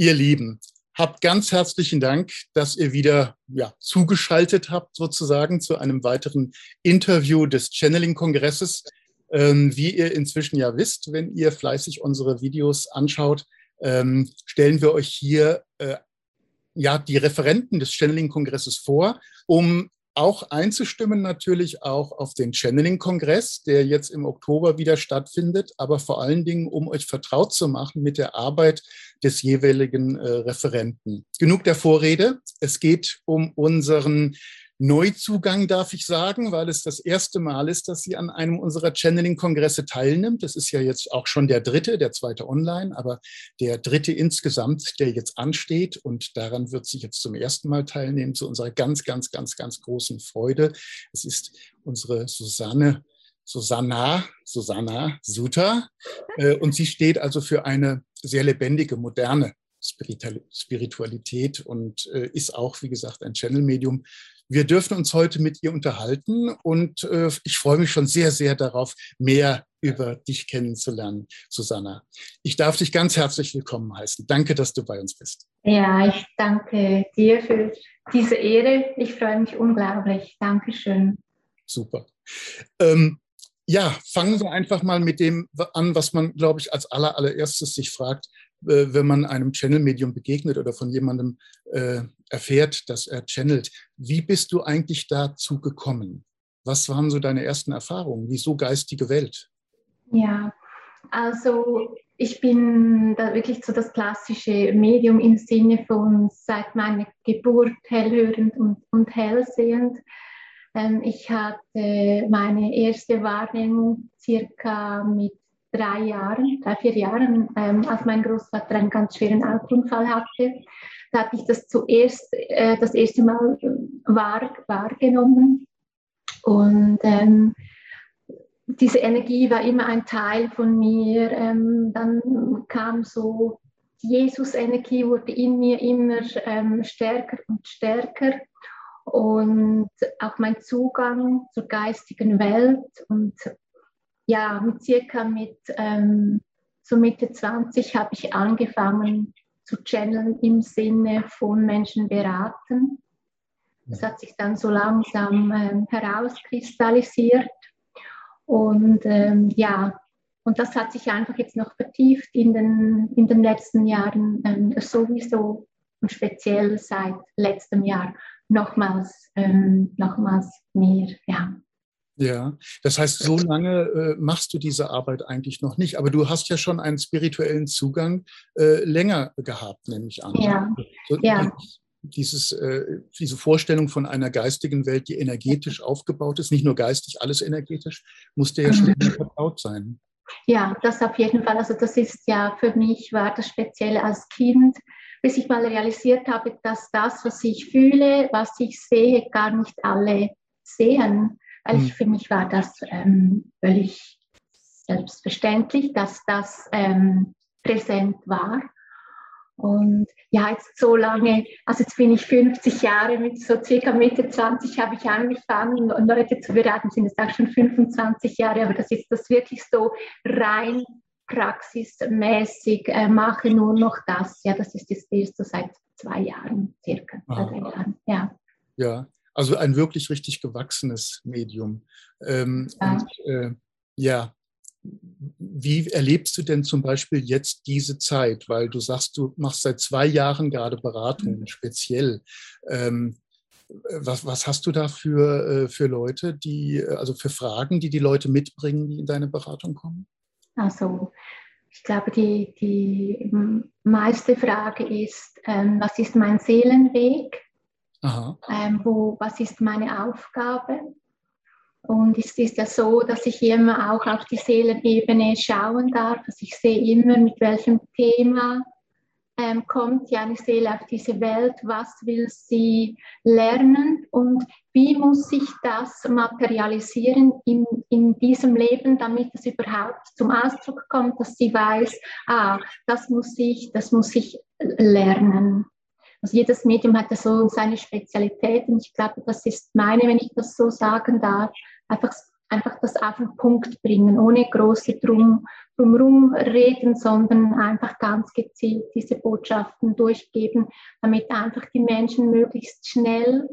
Ihr Lieben, habt ganz herzlichen Dank, dass ihr wieder ja, zugeschaltet habt, sozusagen, zu einem weiteren Interview des Channeling-Kongresses. Ähm, wie ihr inzwischen ja wisst, wenn ihr fleißig unsere Videos anschaut, ähm, stellen wir euch hier äh, ja die Referenten des Channeling-Kongresses vor, um auch einzustimmen natürlich auch auf den Channeling-Kongress, der jetzt im Oktober wieder stattfindet, aber vor allen Dingen, um euch vertraut zu machen mit der Arbeit des jeweiligen äh, Referenten. Genug der Vorrede. Es geht um unseren Neuzugang, darf ich sagen, weil es das erste Mal ist, dass sie an einem unserer Channeling-Kongresse teilnimmt. Das ist ja jetzt auch schon der dritte, der zweite online, aber der dritte insgesamt, der jetzt ansteht. Und daran wird sie jetzt zum ersten Mal teilnehmen, zu unserer ganz, ganz, ganz, ganz großen Freude. Es ist unsere Susanne Susanna, Susanna Suter. Äh, und sie steht also für eine sehr lebendige, moderne Spiritualität und äh, ist auch, wie gesagt, ein Channel-Medium wir dürfen uns heute mit ihr unterhalten und äh, ich freue mich schon sehr, sehr darauf, mehr über dich kennenzulernen, Susanna. Ich darf dich ganz herzlich willkommen heißen. Danke, dass du bei uns bist. Ja, ich danke dir für diese Ehre. Ich freue mich unglaublich. Dankeschön. Super. Ähm, ja, fangen wir einfach mal mit dem an, was man, glaube ich, als aller, allererstes sich fragt, äh, wenn man einem Channel-Medium begegnet oder von jemandem äh, erfährt, dass er channelt. Wie bist du eigentlich dazu gekommen? Was waren so deine ersten Erfahrungen? Wieso geistige Welt? Ja, also ich bin da wirklich so das klassische Medium im Sinne von seit meiner Geburt hellhörend und, und hellsehend. Ähm, ich hatte meine erste Wahrnehmung circa mit drei Jahren, drei, vier Jahren, ähm, als mein Großvater einen ganz schweren Autounfall hatte. Da hatte ich das zuerst, äh, das erste Mal wahr, wahrgenommen. Und ähm, diese Energie war immer ein Teil von mir. Ähm, dann kam so Jesus-Energie, wurde in mir immer ähm, stärker und stärker. Und auch mein Zugang zur geistigen Welt und ja, mit circa mit ähm, so Mitte 20 habe ich angefangen zu channeln im Sinne von Menschen beraten. Das hat sich dann so langsam ähm, herauskristallisiert. Und ähm, ja, und das hat sich einfach jetzt noch vertieft in den, in den letzten Jahren ähm, sowieso und speziell seit letztem Jahr nochmals, ähm, nochmals mehr. Ja. Ja, das heißt, so lange äh, machst du diese Arbeit eigentlich noch nicht, aber du hast ja schon einen spirituellen Zugang äh, länger gehabt, nehme ich an. Ja, so, ja. Dieses, äh, diese Vorstellung von einer geistigen Welt, die energetisch aufgebaut ist, nicht nur geistig, alles energetisch, muss dir ja schon mhm. vertraut sein. Ja, das auf jeden Fall. Also das ist ja für mich war das Spezielle als Kind, bis ich mal realisiert habe, dass das, was ich fühle, was ich sehe, gar nicht alle sehen. Weil ich, hm. für mich war das ähm, völlig selbstverständlich, dass das ähm, präsent war. Und ja, jetzt so lange, also jetzt bin ich 50 Jahre, mit so circa Mitte 20 habe ich angefangen und Leute zu beraten, sind es auch schon 25 Jahre, aber das ist das wirklich so rein praxismäßig, äh, mache nur noch das. Ja, das ist jetzt erst so seit zwei Jahren circa, ah. drei Jahren, ja. Ja, also ein wirklich richtig gewachsenes Medium. Ähm, ja. Und äh, ja, wie erlebst du denn zum Beispiel jetzt diese Zeit? Weil du sagst, du machst seit zwei Jahren gerade Beratungen mhm. speziell. Ähm, was, was, hast du da für, äh, für Leute, die, also für Fragen, die die Leute mitbringen, die in deine Beratung kommen? Also, ich glaube, die, die meiste Frage ist, ähm, was ist mein Seelenweg? Ähm, wo, was ist meine Aufgabe? Und es ist ja so, dass ich immer auch auf die Seelenebene schauen darf. Also ich sehe immer, mit welchem Thema ähm, kommt ja eine Seele auf diese Welt, was will sie lernen und wie muss sich das materialisieren in, in diesem Leben, damit es überhaupt zum Ausdruck kommt, dass sie weiß, ah, das muss ich, das muss ich lernen. Also jedes Medium hat ja so seine Spezialität und ich glaube, das ist meine, wenn ich das so sagen darf, einfach einfach das auf den Punkt bringen, ohne große Drum, drumherum reden, sondern einfach ganz gezielt diese Botschaften durchgeben, damit einfach die Menschen möglichst schnell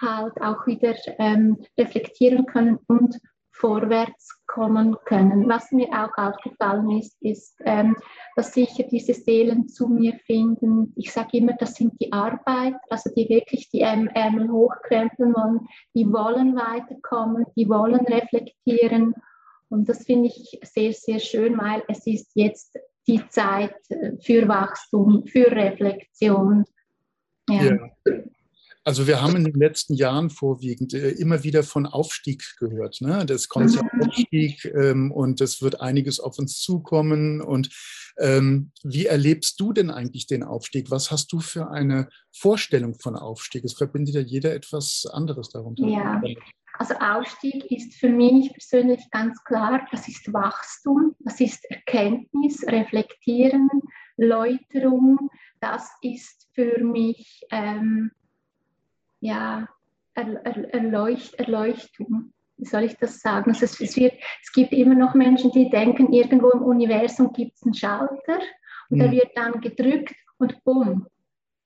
halt auch wieder ähm, reflektieren können und vorwärts kommen können. Was mir auch aufgefallen ist, ist, ähm, dass sicher diese Seelen zu mir finden. Ich sage immer, das sind die Arbeit, also die wirklich die Ärmel hochkrempeln wollen, die wollen weiterkommen, die wollen reflektieren. Und das finde ich sehr, sehr schön, weil es ist jetzt die Zeit für Wachstum, für Reflexion. Ja. ja. Also wir haben in den letzten Jahren vorwiegend äh, immer wieder von Aufstieg gehört. Ne? Das kommt ja mhm. Aufstieg ähm, und es wird einiges auf uns zukommen. Und ähm, wie erlebst du denn eigentlich den Aufstieg? Was hast du für eine Vorstellung von Aufstieg? Es verbindet ja jeder etwas anderes darunter. Ja. Also Aufstieg ist für mich persönlich ganz klar, das ist Wachstum, das ist Erkenntnis, Reflektieren, Läuterung. Das ist für mich ähm, ja, Erleucht, Erleuchtung. Wie soll ich das sagen? Also es, es, wird, es gibt immer noch Menschen, die denken, irgendwo im Universum gibt es einen Schalter und mhm. der wird dann gedrückt und bumm,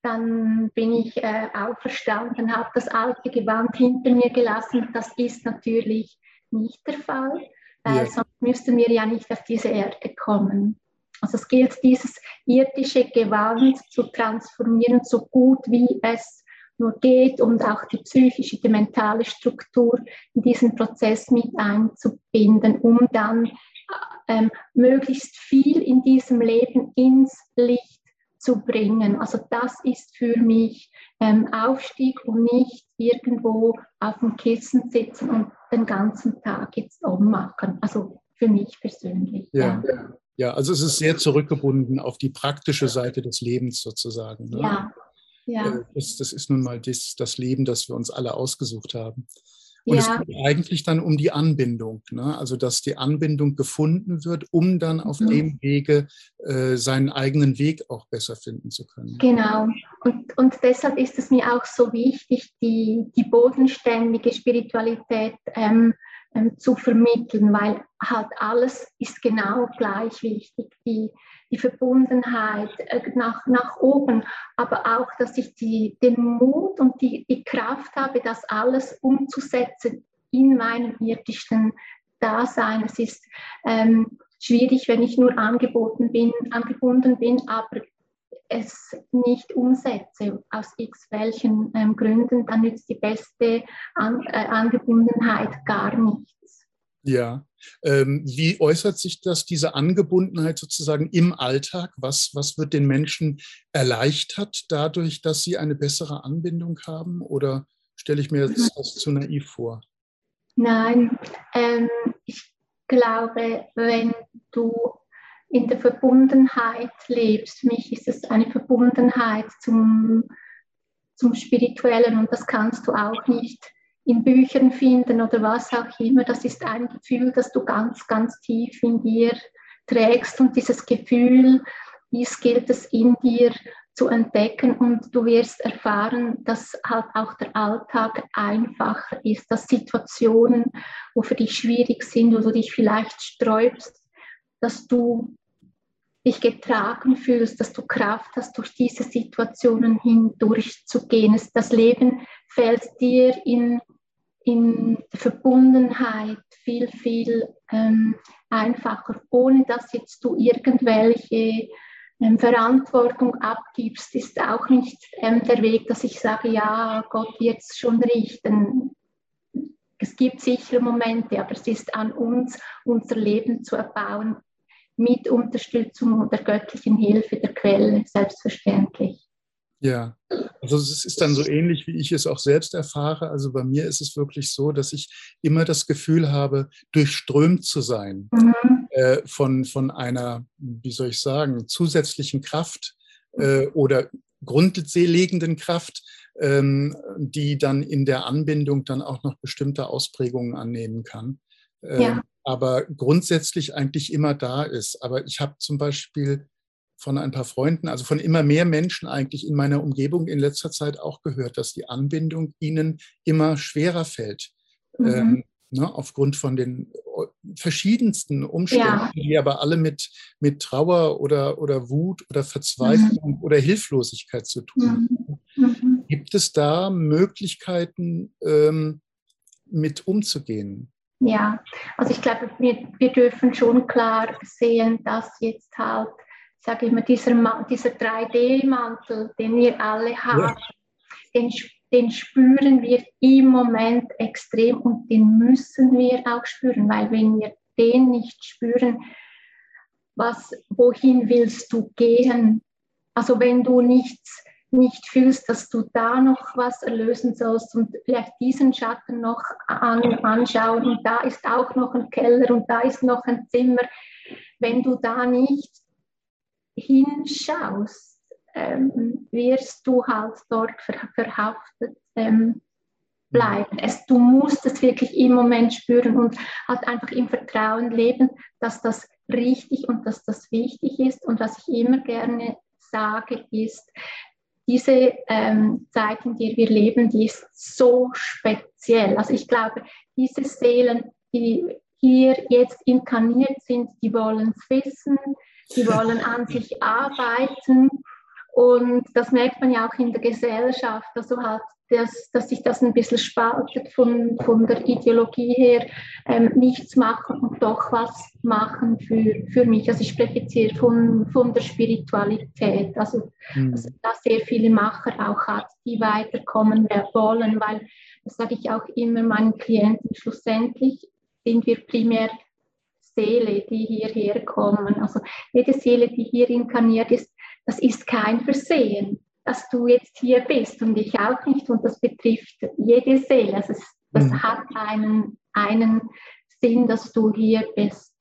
dann bin ich äh, auferstanden, habe das alte Gewand hinter mir gelassen. Das ist natürlich nicht der Fall, weil ja. sonst müssten wir ja nicht auf diese Erde kommen. Also es gilt, dieses irdische Gewand zu transformieren, so gut wie es nur geht und auch die psychische, die mentale Struktur in diesen Prozess mit einzubinden, um dann ähm, möglichst viel in diesem Leben ins Licht zu bringen. Also das ist für mich ähm, Aufstieg und nicht irgendwo auf dem Kissen sitzen und den ganzen Tag jetzt ummachen. Also für mich persönlich. Ja. ja. ja. also es ist sehr zurückgebunden auf die praktische Seite des Lebens sozusagen. Ne? Ja, ja. Äh, das, das, ist nun mal das, das, Leben, das wir uns alle ausgesucht haben. Und ja. es geht eigentlich dann um die Anbindung, ne? also dass die Anbindung gefunden wird, um dann auf mhm. dem Wege äh, seinen eigenen Weg auch besser finden zu können. Genau. Und, und deshalb ist es mir auch so wichtig, die, die bodenständige Spiritualität ähm, ähm, zu vermitteln, weil halt alles ist genau gleich wichtig. Die, die Verbundenheit äh, nach, nach oben, aber auch, dass ich die, den Mut und die, die Kraft habe, das alles umzusetzen in meinem irdischen Dasein. Es ist ähm, schwierig, wenn ich nur angeboten bin, angebunden bin, aber es nicht umsetze, aus x welchen ähm, Gründen, dann nützt die beste An äh, Angebundenheit gar nichts. Ja, ähm, wie äußert sich das, diese Angebundenheit sozusagen im Alltag? Was, was wird den Menschen erleichtert dadurch, dass sie eine bessere Anbindung haben? Oder stelle ich mir jetzt das zu naiv vor? Nein, ähm, ich glaube, wenn du in der Verbundenheit lebst, für mich ist es eine Verbundenheit zum, zum Spirituellen und das kannst du auch nicht in Büchern finden oder was auch immer. Das ist ein Gefühl, das du ganz, ganz tief in dir trägst und dieses Gefühl, dies gilt es in dir zu entdecken und du wirst erfahren, dass halt auch der Alltag einfacher ist, dass Situationen, wo für dich schwierig sind, wo du dich vielleicht sträubst, dass du dich getragen fühlst, dass du Kraft hast, durch diese Situationen hindurchzugehen. Das Leben fällt dir in in Verbundenheit viel, viel ähm, einfacher, ohne dass jetzt du irgendwelche ähm, Verantwortung abgibst, ist auch nicht ähm, der Weg, dass ich sage, ja, Gott wird es schon richten. Es gibt sichere Momente, aber es ist an uns, unser Leben zu erbauen, mit Unterstützung der göttlichen Hilfe der Quelle, selbstverständlich. Ja, also es ist dann so ähnlich, wie ich es auch selbst erfahre. Also bei mir ist es wirklich so, dass ich immer das Gefühl habe, durchströmt zu sein mhm. äh, von, von einer, wie soll ich sagen, zusätzlichen Kraft äh, oder grundlegenden Kraft, ähm, die dann in der Anbindung dann auch noch bestimmte Ausprägungen annehmen kann. Äh, ja. Aber grundsätzlich eigentlich immer da ist. Aber ich habe zum Beispiel von ein paar Freunden, also von immer mehr Menschen eigentlich in meiner Umgebung in letzter Zeit auch gehört, dass die Anbindung ihnen immer schwerer fällt. Mhm. Ähm, ne, aufgrund von den verschiedensten Umständen, ja. die aber alle mit, mit Trauer oder, oder Wut oder Verzweiflung mhm. oder Hilflosigkeit zu tun haben. Mhm. mhm. Gibt es da Möglichkeiten, ähm, mit umzugehen? Ja, also ich glaube, wir, wir dürfen schon klar sehen, dass jetzt halt, sage ich mal, dieser, dieser 3D-Mantel, den wir alle haben, ja. den den spüren wir im Moment extrem und den müssen wir auch spüren, weil wenn wir den nicht spüren, was, wohin willst du gehen? Also wenn du nichts, nicht fühlst, dass du da noch was erlösen sollst und vielleicht diesen Schatten noch an, anschauen und da ist auch noch ein Keller und da ist noch ein Zimmer. Wenn du da nicht hinschaust, ähm, wirst du halt dort ver verhaftet ähm, bleiben. Es, du musst es wirklich im Moment spüren und halt einfach im Vertrauen leben, dass das richtig und dass das wichtig ist. Und was ich immer gerne sage, ist, diese ähm, Zeit, in der wir leben, die ist so speziell. Also ich glaube, diese Seelen, die hier jetzt inkarniert sind, die wollen es wissen, die wollen an sich arbeiten und das merkt man ja auch in der Gesellschaft, also halt, dass, dass sich das ein bisschen spaltet von, von der Ideologie her, ähm, nichts machen und doch was machen für, für mich. Also ich spreche jetzt hier von, von der Spiritualität, also mhm. dass da sehr viele Macher auch hat, die weiterkommen wollen, weil, das sage ich auch immer meinen Klienten, schlussendlich sind wir primär Seele, die hierher kommen. Also jede Seele, die hier inkarniert ist, das ist kein Versehen, dass du jetzt hier bist und ich auch nicht und das betrifft jede Seele. Also es, das mhm. hat einen, einen Sinn, dass du hier bist.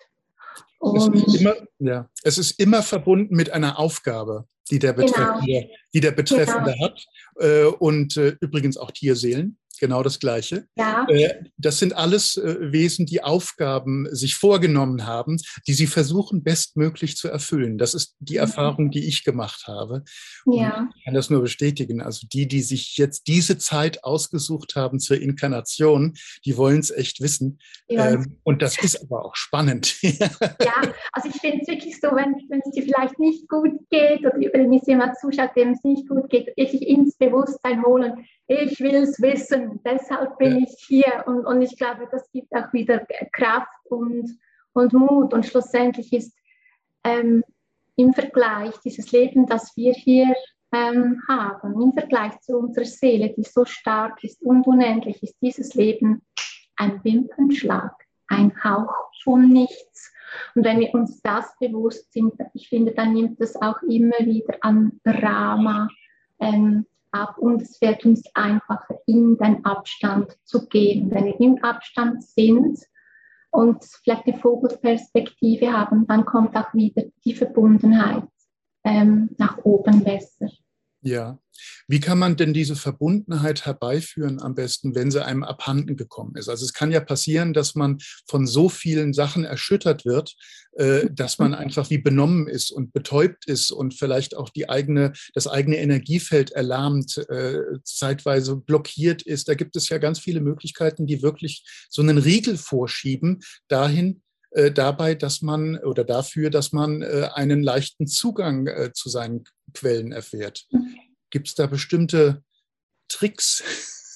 Es ist, immer, ja, es ist immer verbunden mit einer Aufgabe, die der genau. Betreffende, genau. die der Betreffende genau. hat äh, und äh, übrigens auch Tierseelen genau das Gleiche. Ja. Äh, das sind alles äh, Wesen, die Aufgaben sich vorgenommen haben, die sie versuchen, bestmöglich zu erfüllen. Das ist die mhm. Erfahrung, die ich gemacht habe. Ja. ich kann das nur bestätigen. Also die, die sich jetzt diese Zeit ausgesucht haben zur Inkarnation, die wollen es echt wissen. Ja. Ähm, und das ist aber auch spannend. ja, also ich finde es wirklich so, wenn, es dir vielleicht nicht gut geht oder es jemand zuschaut, dem es nicht gut geht, wirklich ins Bewusstsein holen, ich will es wissen, deshalb bin ja. ich hier. Und, und ich glaube, das gibt auch wieder Kraft und, und Mut. Und schlussendlich ist ähm, im Vergleich dieses Leben, das wir hier ähm, haben, im Vergleich zu unserer Seele, die so stark ist und unendlich, ist dieses Leben ein Wimpernschlag, ein Hauch von nichts. Und wenn wir uns das bewusst sind, ich finde, dann nimmt es auch immer wieder an Drama ähm, ab und es fällt uns einfacher, in den Abstand zu gehen. Wenn wir im Abstand sind und vielleicht die Vogelperspektive haben, dann kommt auch wieder die Verbundenheit ähm, nach oben besser. Ja. Wie kann man denn diese Verbundenheit herbeiführen am besten, wenn sie einem abhanden gekommen ist? Also es kann ja passieren, dass man von so vielen Sachen erschüttert wird, äh, dass man einfach wie benommen ist und betäubt ist und vielleicht auch die eigene, das eigene Energiefeld erlahmt, äh, zeitweise blockiert ist. Da gibt es ja ganz viele Möglichkeiten, die wirklich so einen Riegel vorschieben dahin, äh, dabei, dass man oder dafür, dass man äh, einen leichten Zugang äh, zu seinen Quellen erfährt. Gibt es da bestimmte Tricks?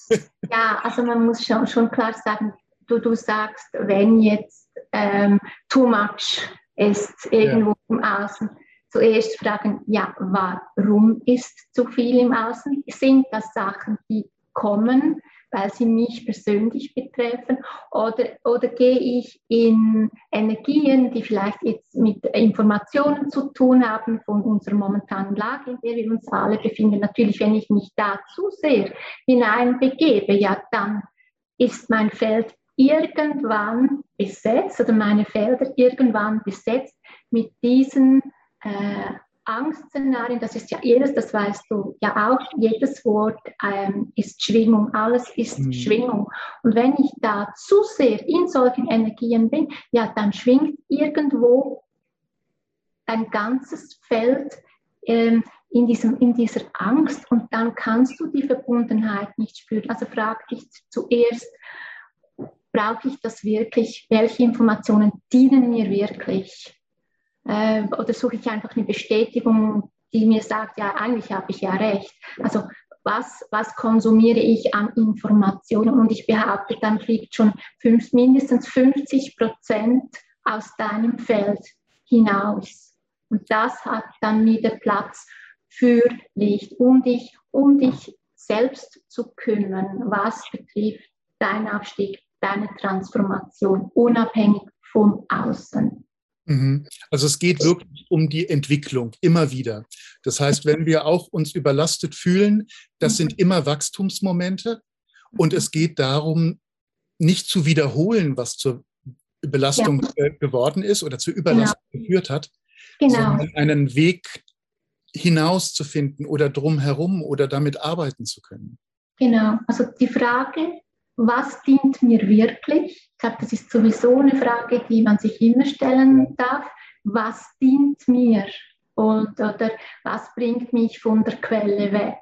ja, also man muss schon, schon klar sagen, du, du sagst, wenn jetzt ähm, too much ist irgendwo ja. im Außen, zuerst fragen, ja, warum ist zu viel im Außen? Sind das Sachen, die kommen? Weil sie mich persönlich betreffen? Oder, oder gehe ich in Energien, die vielleicht jetzt mit Informationen zu tun haben von unserer momentanen Lage, in der wir uns alle befinden? Natürlich, wenn ich mich da zu sehr hineinbegebe, ja, dann ist mein Feld irgendwann besetzt oder meine Felder irgendwann besetzt mit diesen äh, Angstszenarien, das ist ja jedes, das weißt du ja auch, jedes Wort ähm, ist Schwingung, alles ist mhm. Schwingung. Und wenn ich da zu sehr in solchen Energien bin, ja, dann schwingt irgendwo ein ganzes Feld ähm, in, diesem, in dieser Angst und dann kannst du die Verbundenheit nicht spüren. Also frag dich zuerst, brauche ich das wirklich? Welche Informationen dienen mir wirklich? Äh, oder suche ich einfach eine Bestätigung, die mir sagt, ja, eigentlich habe ich ja recht. Also was, was konsumiere ich an Informationen? Und ich behaupte, dann fliegt schon fünf, mindestens 50 Prozent aus deinem Feld hinaus. Und das hat dann wieder Platz für Licht, um dich, um dich selbst zu kümmern, was betrifft deinen Aufstieg, deine Transformation, unabhängig vom Außen. Mhm. Also es geht wirklich um die Entwicklung immer wieder. Das heißt, wenn wir auch uns überlastet fühlen, das sind mhm. immer Wachstumsmomente und es geht darum, nicht zu wiederholen, was zur Belastung ja. Äh, geworden ist oder zur Überlastung genau. geführt hat, genau. sondern einen Weg hinauszufinden oder drumherum oder damit arbeiten zu können. Genau, also die Frage, was dient mir wirklich? Ich glaube, das ist sowieso eine Frage, die man sich immer stellen darf. Was dient mir? Und, oder was bringt mich von der Quelle weg?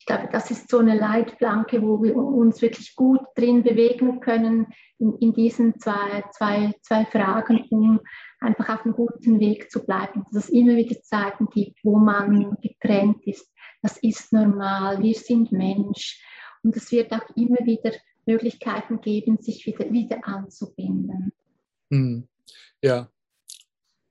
Ich glaube, das ist so eine Leitplanke, wo wir uns wirklich gut drin bewegen können in, in diesen zwei, zwei, zwei Fragen, um einfach auf einem guten Weg zu bleiben. Dass es immer wieder Zeiten gibt, wo man getrennt ist. Das ist normal. Wir sind Mensch. Und es wird auch immer wieder Möglichkeiten geben, sich wieder, wieder anzubinden. Hm. Ja,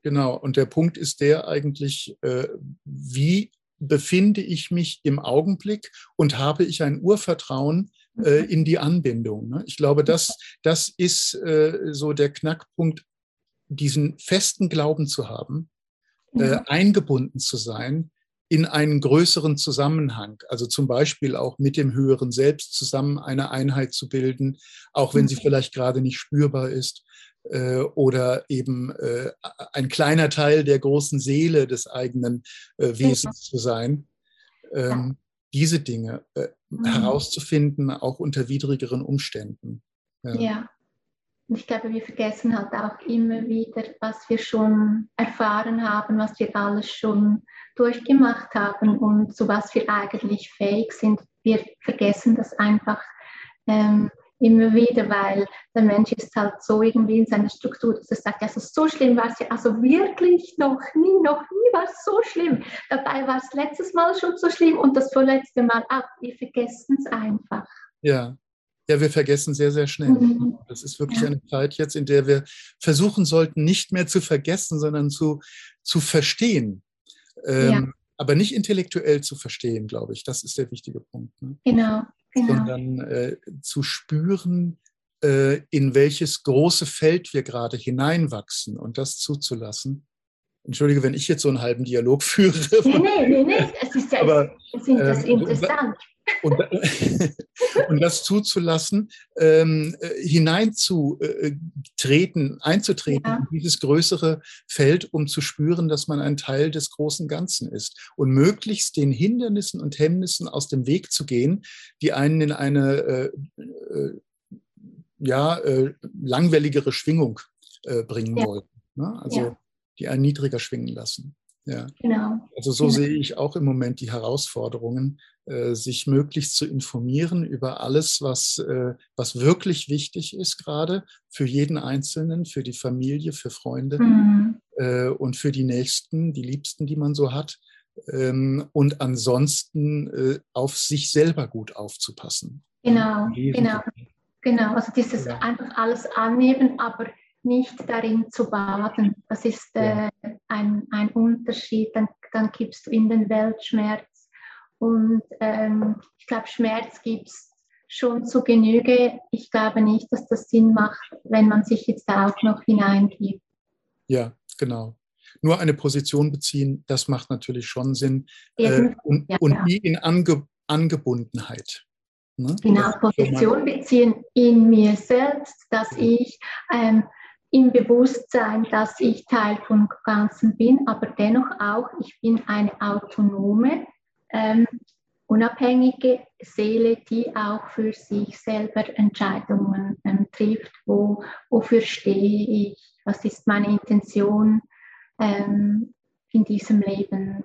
genau. Und der Punkt ist der eigentlich, äh, wie befinde ich mich im Augenblick und habe ich ein Urvertrauen äh, mhm. in die Anbindung. Ne? Ich glaube, das, das ist äh, so der Knackpunkt, diesen festen Glauben zu haben, äh, ja. eingebunden zu sein in einen größeren Zusammenhang, also zum Beispiel auch mit dem höheren Selbst zusammen eine Einheit zu bilden, auch wenn sie mhm. vielleicht gerade nicht spürbar ist, äh, oder eben äh, ein kleiner Teil der großen Seele des eigenen äh, Wesens zu sein. Ähm, diese Dinge äh, mhm. herauszufinden, auch unter widrigeren Umständen. Ja. Ja. Und ich glaube, wir vergessen halt auch immer wieder, was wir schon erfahren haben, was wir alles schon durchgemacht haben und zu was wir eigentlich fähig sind. Wir vergessen das einfach ähm, immer wieder, weil der Mensch ist halt so irgendwie in seiner Struktur, dass er sagt, also so schlimm war es ja, also wirklich noch nie, noch nie war es so schlimm. Dabei war es letztes Mal schon so schlimm und das vorletzte Mal auch. Wir vergessen es einfach. Ja, ja, wir vergessen sehr, sehr schnell. Mhm. Das ist wirklich ja. eine Zeit jetzt, in der wir versuchen sollten, nicht mehr zu vergessen, sondern zu, zu verstehen. Ähm, ja. Aber nicht intellektuell zu verstehen, glaube ich. Das ist der wichtige Punkt. Ne? Genau, genau. Sondern äh, zu spüren, äh, in welches große Feld wir gerade hineinwachsen und das zuzulassen. Entschuldige, wenn ich jetzt so einen halben Dialog führe. Nee, nee, nee, nee. Es ist ja Aber, es ist das äh, interessant und, und das zuzulassen, ähm, äh, hineinzutreten, einzutreten ja. in dieses größere Feld, um zu spüren, dass man ein Teil des großen Ganzen ist und möglichst den Hindernissen und Hemmnissen aus dem Weg zu gehen, die einen in eine äh, äh, ja, äh, langwelligere Schwingung äh, bringen ja. wollen. Ne? Also ja. die einen niedriger schwingen lassen. Ja. Genau. Also so ja. sehe ich auch im Moment die Herausforderungen, sich möglichst zu informieren über alles, was, äh, was wirklich wichtig ist gerade für jeden Einzelnen, für die Familie, für Freunde mhm. äh, und für die Nächsten, die Liebsten, die man so hat. Ähm, und ansonsten äh, auf sich selber gut aufzupassen. Genau, genau. Genau, also dieses ja. einfach alles annehmen, aber nicht darin zu baden. Das ist äh, ein, ein Unterschied. Dann, dann gibst du in den Weltschmerz. Und ähm, ich glaube, Schmerz gibt es schon zu Genüge. Ich glaube nicht, dass das Sinn macht, wenn man sich jetzt auch noch hineingibt. Ja, genau. Nur eine Position beziehen, das macht natürlich schon Sinn. Äh, und, ja, und ja. die in Ange Angebundenheit. Ne? Genau, Position beziehen in mir selbst, dass ich ähm, im Bewusstsein, dass ich Teil vom Ganzen bin, aber dennoch auch, ich bin eine autonome, ähm, unabhängige Seele, die auch für sich selber Entscheidungen ähm, trifft, wo, wofür stehe ich, was ist meine Intention ähm, in diesem Leben.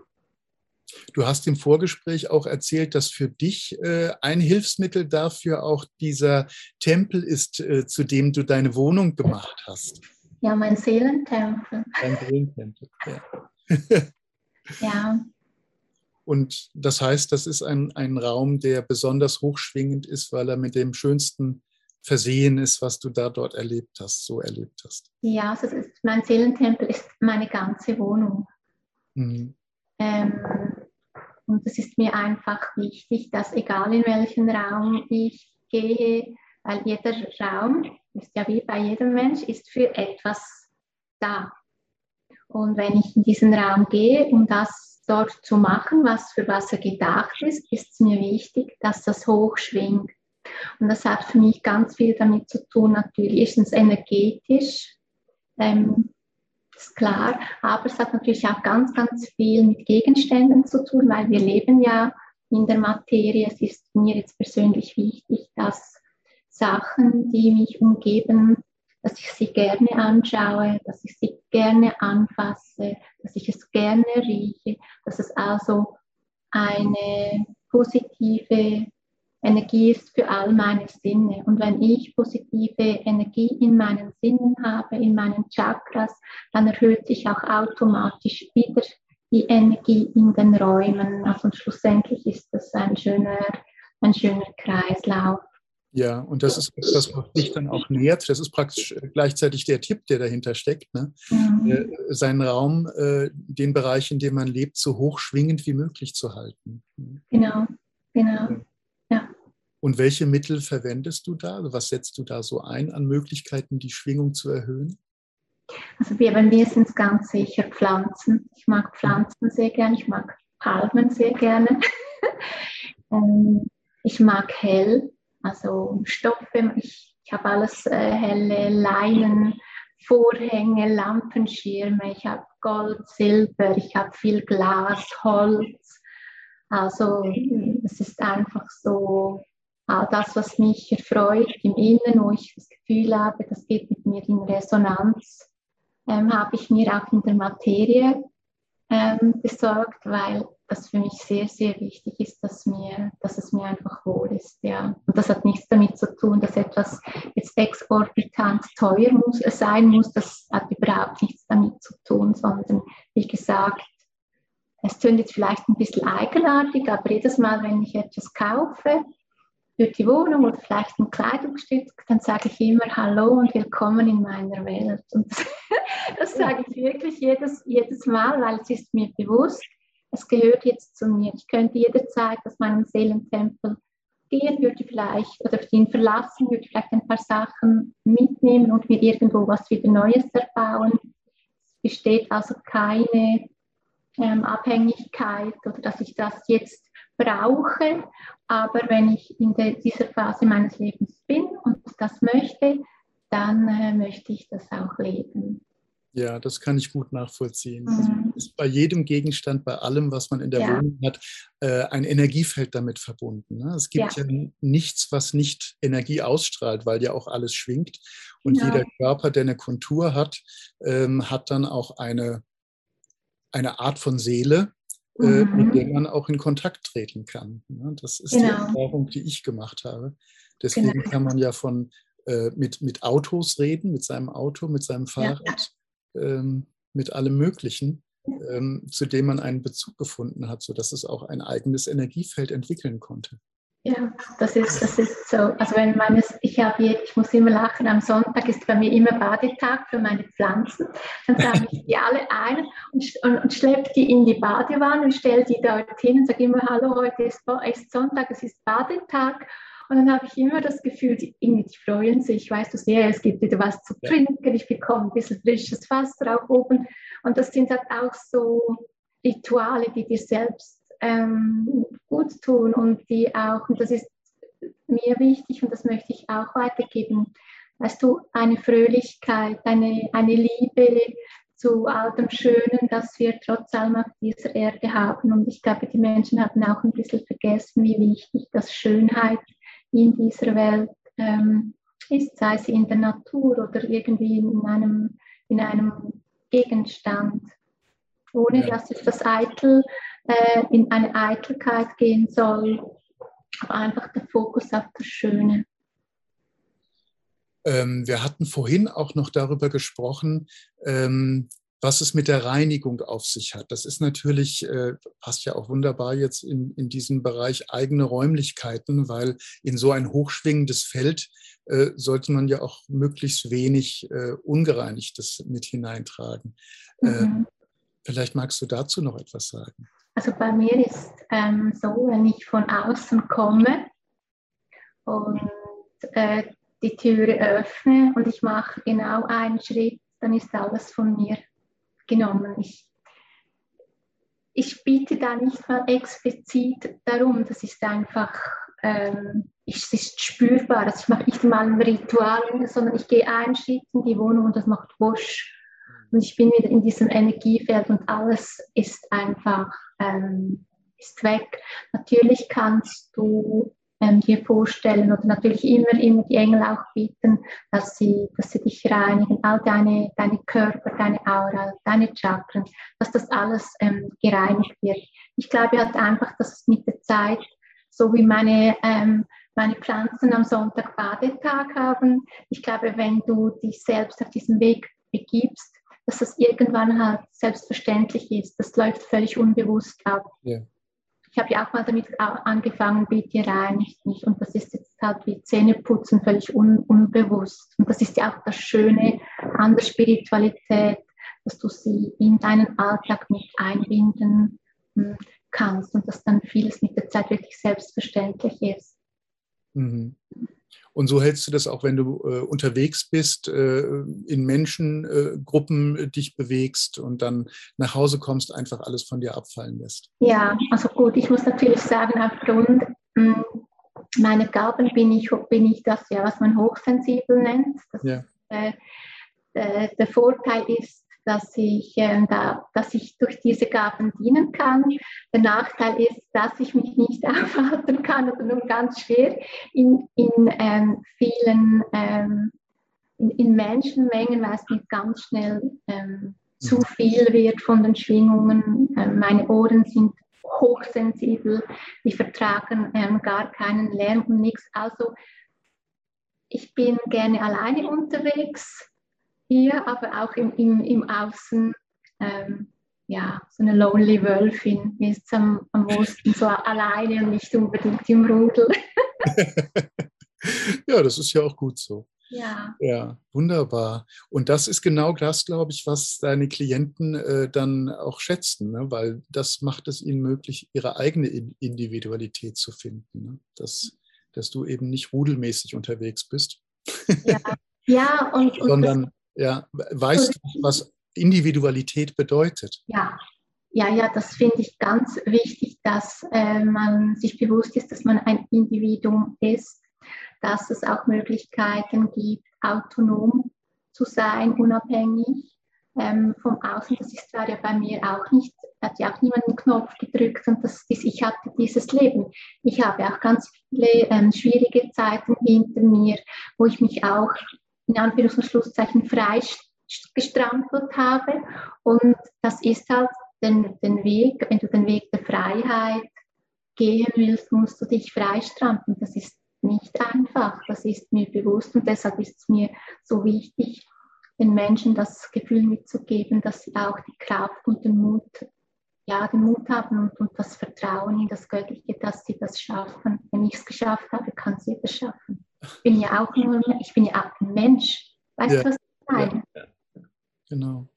Du hast im Vorgespräch auch erzählt, dass für dich äh, ein Hilfsmittel dafür auch dieser Tempel ist, äh, zu dem du deine Wohnung gemacht hast. Ja, mein Seelentempel. Dein Seelentempel, ja. ja. Und das heißt, das ist ein, ein Raum, der besonders hochschwingend ist, weil er mit dem Schönsten versehen ist, was du da dort erlebt hast, so erlebt hast. Ja, also ist, mein Seelentempel ist meine ganze Wohnung. Mhm. Ähm, und es ist mir einfach wichtig, dass egal in welchen Raum ich gehe, weil jeder Raum, ist ja wie bei jedem Mensch, ist für etwas da. Und wenn ich in diesen Raum gehe, um das dort zu machen, was für was er gedacht ist, ist es mir wichtig, dass das hochschwingt. Und das hat für mich ganz viel damit zu tun, natürlich erstens energetisch, ähm, ist klar, aber es hat natürlich auch ganz, ganz viel mit Gegenständen zu tun, weil wir leben ja in der Materie. Es ist mir jetzt persönlich wichtig, dass Sachen, die mich umgeben, dass ich sie gerne anschaue, dass ich sie gerne anfasse, dass ich es gerne rieche, dass es also eine positive Energie ist für all meine Sinne. Und wenn ich positive Energie in meinen Sinnen habe, in meinen Chakras, dann erhöht sich auch automatisch wieder die Energie in den Räumen. Also schlussendlich ist das ein schöner, ein schöner Kreislauf. Ja, und das ist das, was dich dann auch nährt. Das ist praktisch gleichzeitig der Tipp, der dahinter steckt. Ne? Mhm. Äh, seinen Raum, äh, den Bereich, in dem man lebt, so hochschwingend wie möglich zu halten. Genau, genau. Ja. Und welche Mittel verwendest du da? Also was setzt du da so ein an Möglichkeiten, die Schwingung zu erhöhen? Also bei mir sind es ganz sicher Pflanzen. Ich mag Pflanzen sehr gerne, ich mag Palmen sehr gerne. Ähm, ich mag hell, also Stoffe, ich, ich habe alles äh, helle Leinen, Vorhänge, Lampenschirme, ich habe Gold, Silber, ich habe viel Glas, Holz. Also es ist einfach so all das, was mich erfreut im Inneren, wo ich das Gefühl habe, das geht mit mir in Resonanz, ähm, habe ich mir auch in der Materie ähm, besorgt, weil das für mich sehr, sehr wichtig ist, dass, mir, dass es mir einfach wohl ist. Ja. Und das hat nichts damit zu tun, dass etwas jetzt exorbitant teuer muss, äh, sein muss. Das hat überhaupt nichts damit zu tun, sondern wie gesagt, es klingt jetzt vielleicht ein bisschen eigenartig, aber jedes Mal, wenn ich etwas kaufe, für die Wohnung oder vielleicht ein Kleidungsstück, dann sage ich immer Hallo und willkommen in meiner Welt. Und das, sage ich wirklich jedes, jedes Mal, weil es ist mir bewusst, es gehört jetzt zu mir. Ich könnte jederzeit aus meinem Seelentempel gehen, würde vielleicht, oder ihn verlassen, würde vielleicht ein paar Sachen mitnehmen und mir irgendwo was wieder Neues erbauen. Es besteht also keine ähm, Abhängigkeit oder dass ich das jetzt brauche. Aber wenn ich in der, dieser Phase meines Lebens bin und das möchte, dann äh, möchte ich das auch leben. Ja, das kann ich gut nachvollziehen. Mhm. Also ist bei jedem Gegenstand, bei allem, was man in der ja. Wohnung hat, äh, ein Energiefeld damit verbunden. Ne? Es gibt ja. ja. nichts, was nicht Energie ausstrahlt, weil ja auch alles schwingt. Und genau. jeder Körper, der eine Kontur hat, ähm, hat dann auch eine, eine Art von Seele, mhm. mit der man auch in Kontakt treten kann. Ne? Das ist genau. die Erfahrung, die ich gemacht habe. Deswegen genau. kann man ja von äh, mit, mit Autos reden, mit seinem Auto, mit seinem Fahrrad. Ja ähm, mit allem Möglichen, ähm, zu dem man einen Bezug gefunden hat, sodass es auch ein eigenes Energiefeld entwickeln konnte. Ja, das ist, das ist so. Also wenn man es, ich habe ich muss immer lachen, am Sonntag ist bei mir immer Badetag für meine Pflanzen. Dann sage ich die alle ein und, und, und schleppe die in die Badewanne und stelle die dort hin und sage immer, hallo, heute ist, ist Sonntag, es ist Badetag. Und dann habe ich immer das Gefühl, die, die freuen sich, weißt du sehr, es gibt wieder was zu trinken, ich bekomme ein bisschen frisches Wasser auch oben. Und das sind halt auch so Rituale, die dir selbst ähm, gut tun und die auch, und das ist mir wichtig und das möchte ich auch weitergeben, weißt du, eine Fröhlichkeit, eine, eine Liebe zu all dem Schönen, das wir trotz allem auf dieser Erde haben. Und ich glaube, die Menschen haben auch ein bisschen vergessen, wie wichtig das Schönheit in dieser Welt ähm, ist, sei sie in der Natur oder irgendwie in einem, in einem Gegenstand. Ohne ja. dass es das eitel äh, in eine Eitelkeit gehen soll, aber einfach der Fokus auf das Schöne. Ähm, wir hatten vorhin auch noch darüber gesprochen, ähm, was es mit der Reinigung auf sich hat. Das ist natürlich, äh, passt ja auch wunderbar jetzt in, in diesen Bereich eigene Räumlichkeiten, weil in so ein hochschwingendes Feld äh, sollte man ja auch möglichst wenig äh, Ungereinigtes mit hineintragen. Äh, mhm. vielleicht magst du dazu noch etwas sagen. Also bei mir ist ähm, so, wenn ich von außen komme und äh, die Türe öffne und ich mache genau einen Schritt, dann ist alles von mir genommen. Ich, ich biete da nicht mal explizit darum, das ist einfach, ähm, es ist spürbar, mache ich nicht mal ein Ritual, sondern ich gehe einen Schritt in die Wohnung und das macht wusch. Und ich bin wieder in diesem Energiefeld und alles ist einfach ähm, ist weg. Natürlich kannst du ähm, dir vorstellen oder natürlich immer, immer die Engel auch bitten, dass sie, dass sie dich reinigen, all deine, deine Körper, deine Aura, deine Chakren, dass das alles ähm, gereinigt wird. Ich glaube halt einfach, dass es mit der Zeit, so wie meine, ähm, meine Pflanzen am Sonntag Badetag haben, ich glaube, wenn du dich selbst auf diesen Weg begibst, dass das irgendwann halt selbstverständlich ist. Das läuft völlig unbewusst ab. Yeah. Ich habe ja auch mal damit angefangen, bitte reinigt mich. Und das ist jetzt halt wie Zähneputzen völlig un unbewusst. Und das ist ja auch das Schöne an der Spiritualität, dass du sie in deinen Alltag mit einbinden hm, kannst und dass dann vieles mit der Zeit wirklich selbstverständlich ist. Mhm. Und so hältst du das auch, wenn du äh, unterwegs bist, äh, in Menschengruppen äh, dich bewegst und dann nach Hause kommst, einfach alles von dir abfallen lässt. Ja, also gut, ich muss natürlich sagen, aufgrund mh, hm, meiner Gaben bin ich, bin ich das ja, was man hochsensibel nennt. Das, ja. Äh, äh, der Vorteil ist, dass ich, äh, da, dass ich durch diese Gaben dienen kann. Der Nachteil ist, dass ich mich nicht aufhalten kann oder nur ganz schwer in, in ähm, vielen ähm, in, in, Menschenmengen, weil es mir ganz schnell ähm, zu mhm. viel wird von den Schwingungen. Ähm, meine Ohren sind hochsensibel, die vertragen ähm, gar keinen Lärm und nichts. Also ich bin gerne alleine unterwegs hier, aber auch im, im, im Außen, ähm, ja, so eine Lonely Wölfin, mir ist am, am wohlsten so alleine und nicht unbedingt im Rudel. ja, das ist ja auch gut so. Ja. Ja, wunderbar. Und das ist genau das, glaube ich, was deine Klienten äh, dann auch schätzen, ne? weil das macht es ihnen möglich, ihre eigene Individualität zu finden. Ne? Dass, dass du eben nicht rudelmäßig unterwegs bist. Ja, ja und, und sondern ja, weißt du, was Individualität bedeutet? Ja, ja, ja, das finde ich ganz wichtig, dass äh, man sich bewusst ist, dass man ein Individuum ist, dass es auch Möglichkeiten gibt, autonom zu sein, unabhängig ähm, vom Außen. Das ist zwar ja bei mir auch nicht, hat ja auch niemand einen Knopf gedrückt und das ist, ich hatte dieses Leben. Ich habe auch ganz viele ähm, schwierige Zeiten hinter mir, wo ich mich auch in Anführungs- und Schlusszeichen frei gestrampelt habe. Und das ist halt den, den Weg, wenn du den Weg der Freiheit gehen willst, musst du dich freistrampeln. Das ist nicht einfach, das ist mir bewusst und deshalb ist es mir so wichtig, den Menschen das Gefühl mitzugeben, dass sie auch die Kraft und den Mut, ja, den Mut haben und, und das Vertrauen in das Göttliche, dass sie das schaffen. Wenn ich es geschafft habe, kann sie es schaffen. Ich bin ja auch nur, ich bin ja auch ein Mensch. Weißt du, was ich meine? Genau.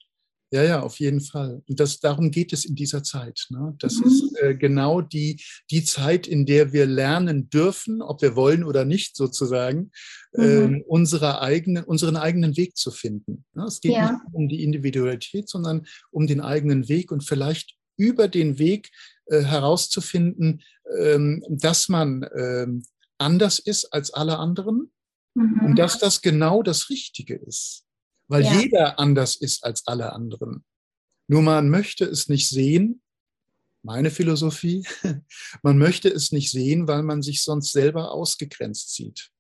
Ja, ja, auf jeden Fall. Und das, darum geht es in dieser Zeit. Ne? Das mhm. ist äh, genau die, die Zeit, in der wir lernen dürfen, ob wir wollen oder nicht sozusagen, mhm. ähm, unsere eigenen, unseren eigenen Weg zu finden. Ne? Es geht ja. nicht um die Individualität, sondern um den eigenen Weg und vielleicht über den Weg äh, herauszufinden, ähm, dass man ähm, anders ist als alle anderen mhm. und dass das genau das Richtige ist, weil ja. jeder anders ist als alle anderen. Nur man möchte es nicht sehen, meine Philosophie, man möchte es nicht sehen, weil man sich sonst selber ausgegrenzt sieht.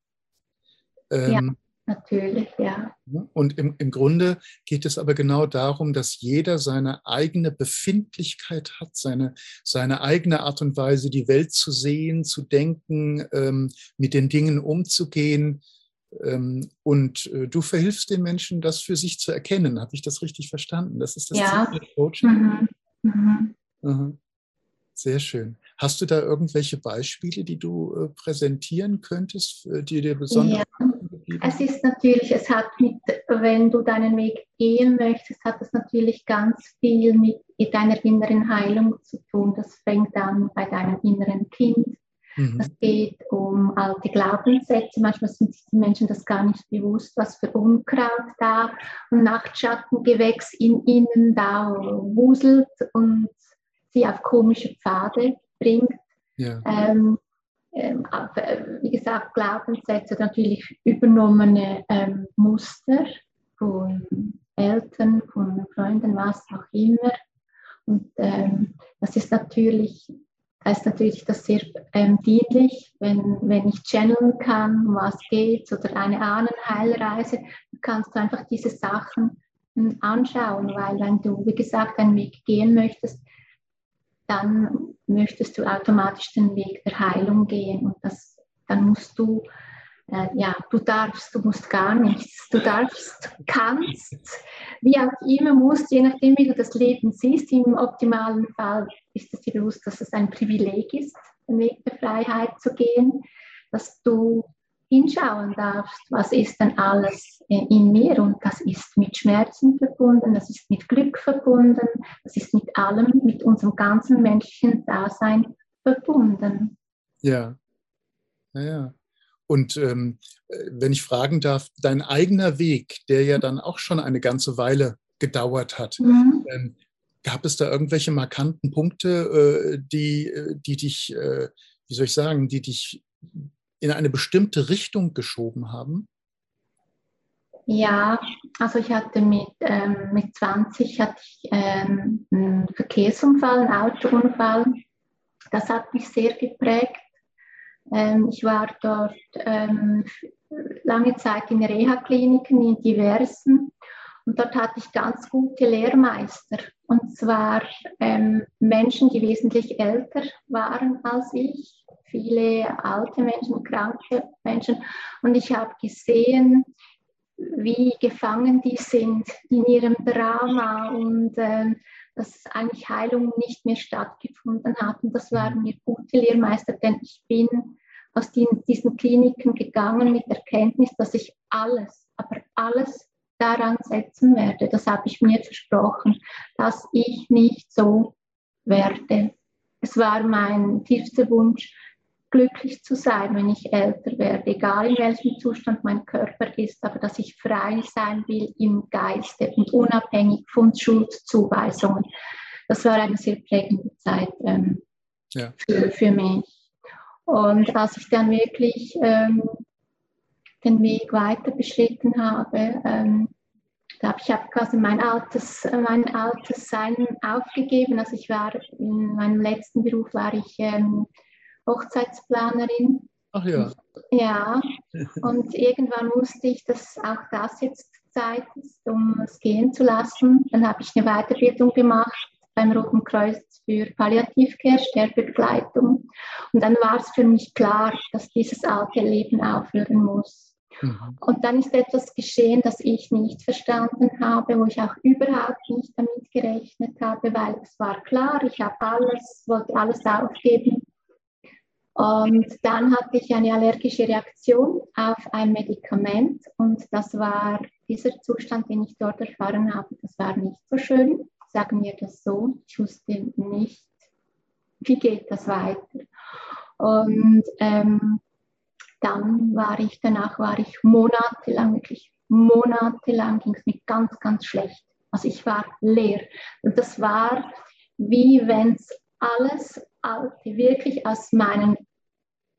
Ähm, ja. Natürlich, ja. Und im, im Grunde geht es aber genau darum, dass jeder seine eigene Befindlichkeit hat, seine, seine eigene Art und Weise, die Welt zu sehen, zu denken, ähm, mit den Dingen umzugehen. Ähm, und äh, du verhilfst den Menschen, das für sich zu erkennen. Habe ich das richtig verstanden? Das ist das ja. Ziel Coaching. Mhm. Mhm. Sehr schön. Hast du da irgendwelche Beispiele, die du äh, präsentieren könntest, die dir besonders ja. Es ist natürlich, es hat mit, wenn du deinen Weg gehen möchtest, hat es natürlich ganz viel mit deiner inneren Heilung zu tun. Das fängt an bei deinem inneren Kind. Mhm. Es geht um alte Glaubenssätze. Manchmal sind sich die Menschen das gar nicht bewusst, was für Unkraut da und Nachtschattengewächs in ihnen da wuselt und sie auf komische Pfade bringt. Ja. Ähm, ähm, äh, wie gesagt, Glaubenssätze, natürlich übernommene ähm, Muster von Eltern, von Freunden, was auch immer. Und ähm, das ist natürlich, da ist natürlich das sehr ähm, dienlich, wenn, wenn ich channeln kann, um was geht, oder eine Ahnenheilreise, kannst du einfach diese Sachen hm, anschauen, weil wenn du, wie gesagt, einen Weg gehen möchtest, dann möchtest du automatisch den Weg der Heilung gehen und das, dann musst du, äh, ja, du darfst, du musst gar nichts, du darfst, kannst, wie auch immer musst, je nachdem, wie du das Leben siehst, im optimalen Fall ist es dir bewusst, dass es ein Privileg ist, den Weg der Freiheit zu gehen, dass du hinschauen darfst, was ist denn alles in mir und das ist mit Schmerzen verbunden, das ist mit Glück verbunden, das ist mit allem, mit unserem ganzen menschlichen Dasein verbunden. Ja, ja, ja. Und ähm, wenn ich fragen darf, dein eigener Weg, der ja dann auch schon eine ganze Weile gedauert hat, mhm. ähm, gab es da irgendwelche markanten Punkte, äh, die, äh, die dich, äh, wie soll ich sagen, die dich in eine bestimmte Richtung geschoben haben? Ja, also ich hatte mit, ähm, mit 20 hatte ich ähm, einen Verkehrsunfall, einen Autounfall. Das hat mich sehr geprägt. Ähm, ich war dort ähm, lange Zeit in Reha-Kliniken, in diversen. Und dort hatte ich ganz gute Lehrmeister. Und zwar ähm, Menschen, die wesentlich älter waren als ich viele alte Menschen, kranke Menschen. Und ich habe gesehen, wie gefangen die sind in ihrem Drama und äh, dass eigentlich Heilung nicht mehr stattgefunden hat. Und das waren mir gute Lehrmeister, denn ich bin aus den, diesen Kliniken gegangen mit der Kenntnis, dass ich alles, aber alles daran setzen werde. Das habe ich mir versprochen, dass ich nicht so werde. Es war mein tiefster Wunsch, glücklich zu sein, wenn ich älter werde, egal in welchem Zustand mein Körper ist, aber dass ich frei sein will im Geiste und unabhängig von Schuldzuweisungen. Das war eine sehr prägende Zeit ähm, ja. für, für, mich. Und als ich dann wirklich ähm, den Weg weiter beschritten habe, ähm, da habe ich hab quasi mein altes, mein altes Sein aufgegeben. Also ich war in meinem letzten Beruf war ich ähm, Hochzeitsplanerin. Ach ja. Ja, und irgendwann wusste ich, dass auch das jetzt Zeit ist, um es gehen zu lassen. Dann habe ich eine Weiterbildung gemacht beim Roten Kreuz für Palliativcare, Sterbebegleitung. Und dann war es für mich klar, dass dieses alte Leben aufhören muss. Mhm. Und dann ist etwas geschehen, das ich nicht verstanden habe, wo ich auch überhaupt nicht damit gerechnet habe, weil es war klar, ich habe alles, wollte alles aufgeben und dann hatte ich eine allergische Reaktion auf ein Medikament und das war dieser Zustand, den ich dort erfahren habe, das war nicht so schön, sagen wir das so. Ich wusste nicht, wie geht das weiter. Und ähm, dann war ich, danach war ich monatelang, wirklich monatelang ging es mir ganz, ganz schlecht. Also ich war leer. Und das war wie wenn es alles wirklich aus meinen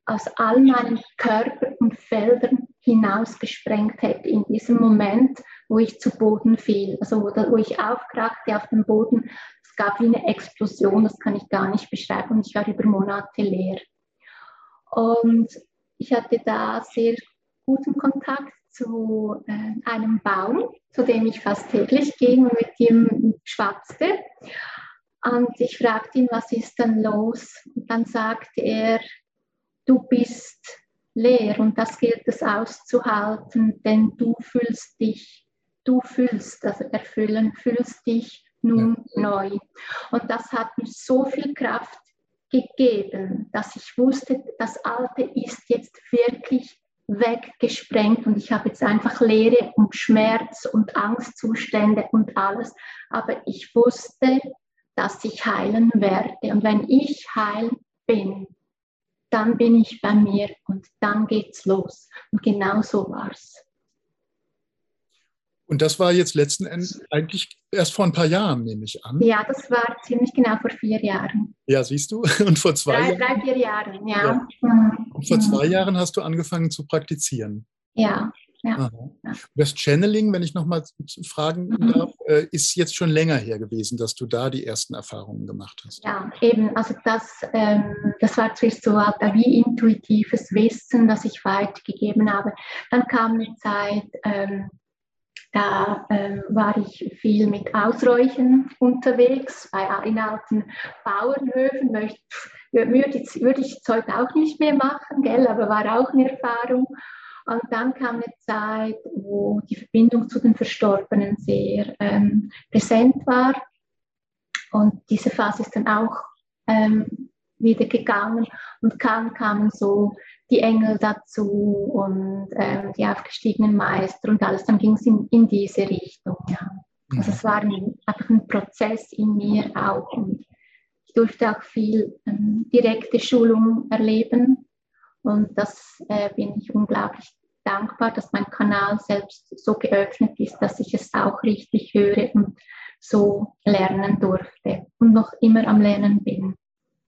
aus all meinen Körper und Feldern hinausgesprengt hätte in diesem Moment, wo ich zu Boden fiel, also wo, wo ich aufkrachte auf dem Boden. Es gab wie eine Explosion, das kann ich gar nicht beschreiben und ich war über Monate leer. Und ich hatte da sehr guten Kontakt zu äh, einem Baum, zu dem ich fast täglich ging und mit ihm schwatzte. Und ich fragte ihn, was ist denn los? Und dann sagte er, du bist leer und das gilt es auszuhalten, denn du fühlst dich, du fühlst, also erfüllen, fühlst dich nun ja. neu. Und das hat mir so viel Kraft gegeben, dass ich wusste, das Alte ist jetzt wirklich weggesprengt und ich habe jetzt einfach Leere und Schmerz und Angstzustände und alles. Aber ich wusste, dass ich heilen werde. Und wenn ich heil bin, dann bin ich bei mir und dann geht's los. Und genau so war's. Und das war jetzt letzten Endes eigentlich erst vor ein paar Jahren, nehme ich an. Ja, das war ziemlich genau vor vier Jahren. Ja, siehst du? Und vor zwei drei, Jahren? Drei, vier Jahren, ja. ja. Mhm. Und vor zwei Jahren hast du angefangen zu praktizieren. Ja. Ja. Das Channeling, wenn ich nochmal fragen mhm. darf, äh, ist jetzt schon länger her gewesen, dass du da die ersten Erfahrungen gemacht hast. Ja, eben. Also das, ähm, das war zuerst so wie intuitives Wissen, das ich weitergegeben habe. Dann kam eine Zeit, ähm, da ähm, war ich viel mit Ausräuchen unterwegs, bei, in alten Bauernhöfen. Möchte, würde, würde ich es heute auch nicht mehr machen, gell, aber war auch eine Erfahrung. Und dann kam eine Zeit, wo die Verbindung zu den Verstorbenen sehr ähm, präsent war. Und diese Phase ist dann auch ähm, wieder gegangen und dann kamen so die Engel dazu und ähm, die aufgestiegenen Meister und alles. Dann ging es in, in, diese Richtung. Ja. Also es war ein, einfach ein Prozess in mir auch und ich durfte auch viel ähm, direkte Schulung erleben und das äh, bin ich unglaublich dankbar, dass mein Kanal selbst so geöffnet ist, dass ich es auch richtig höre und so lernen durfte und noch immer am Lernen bin.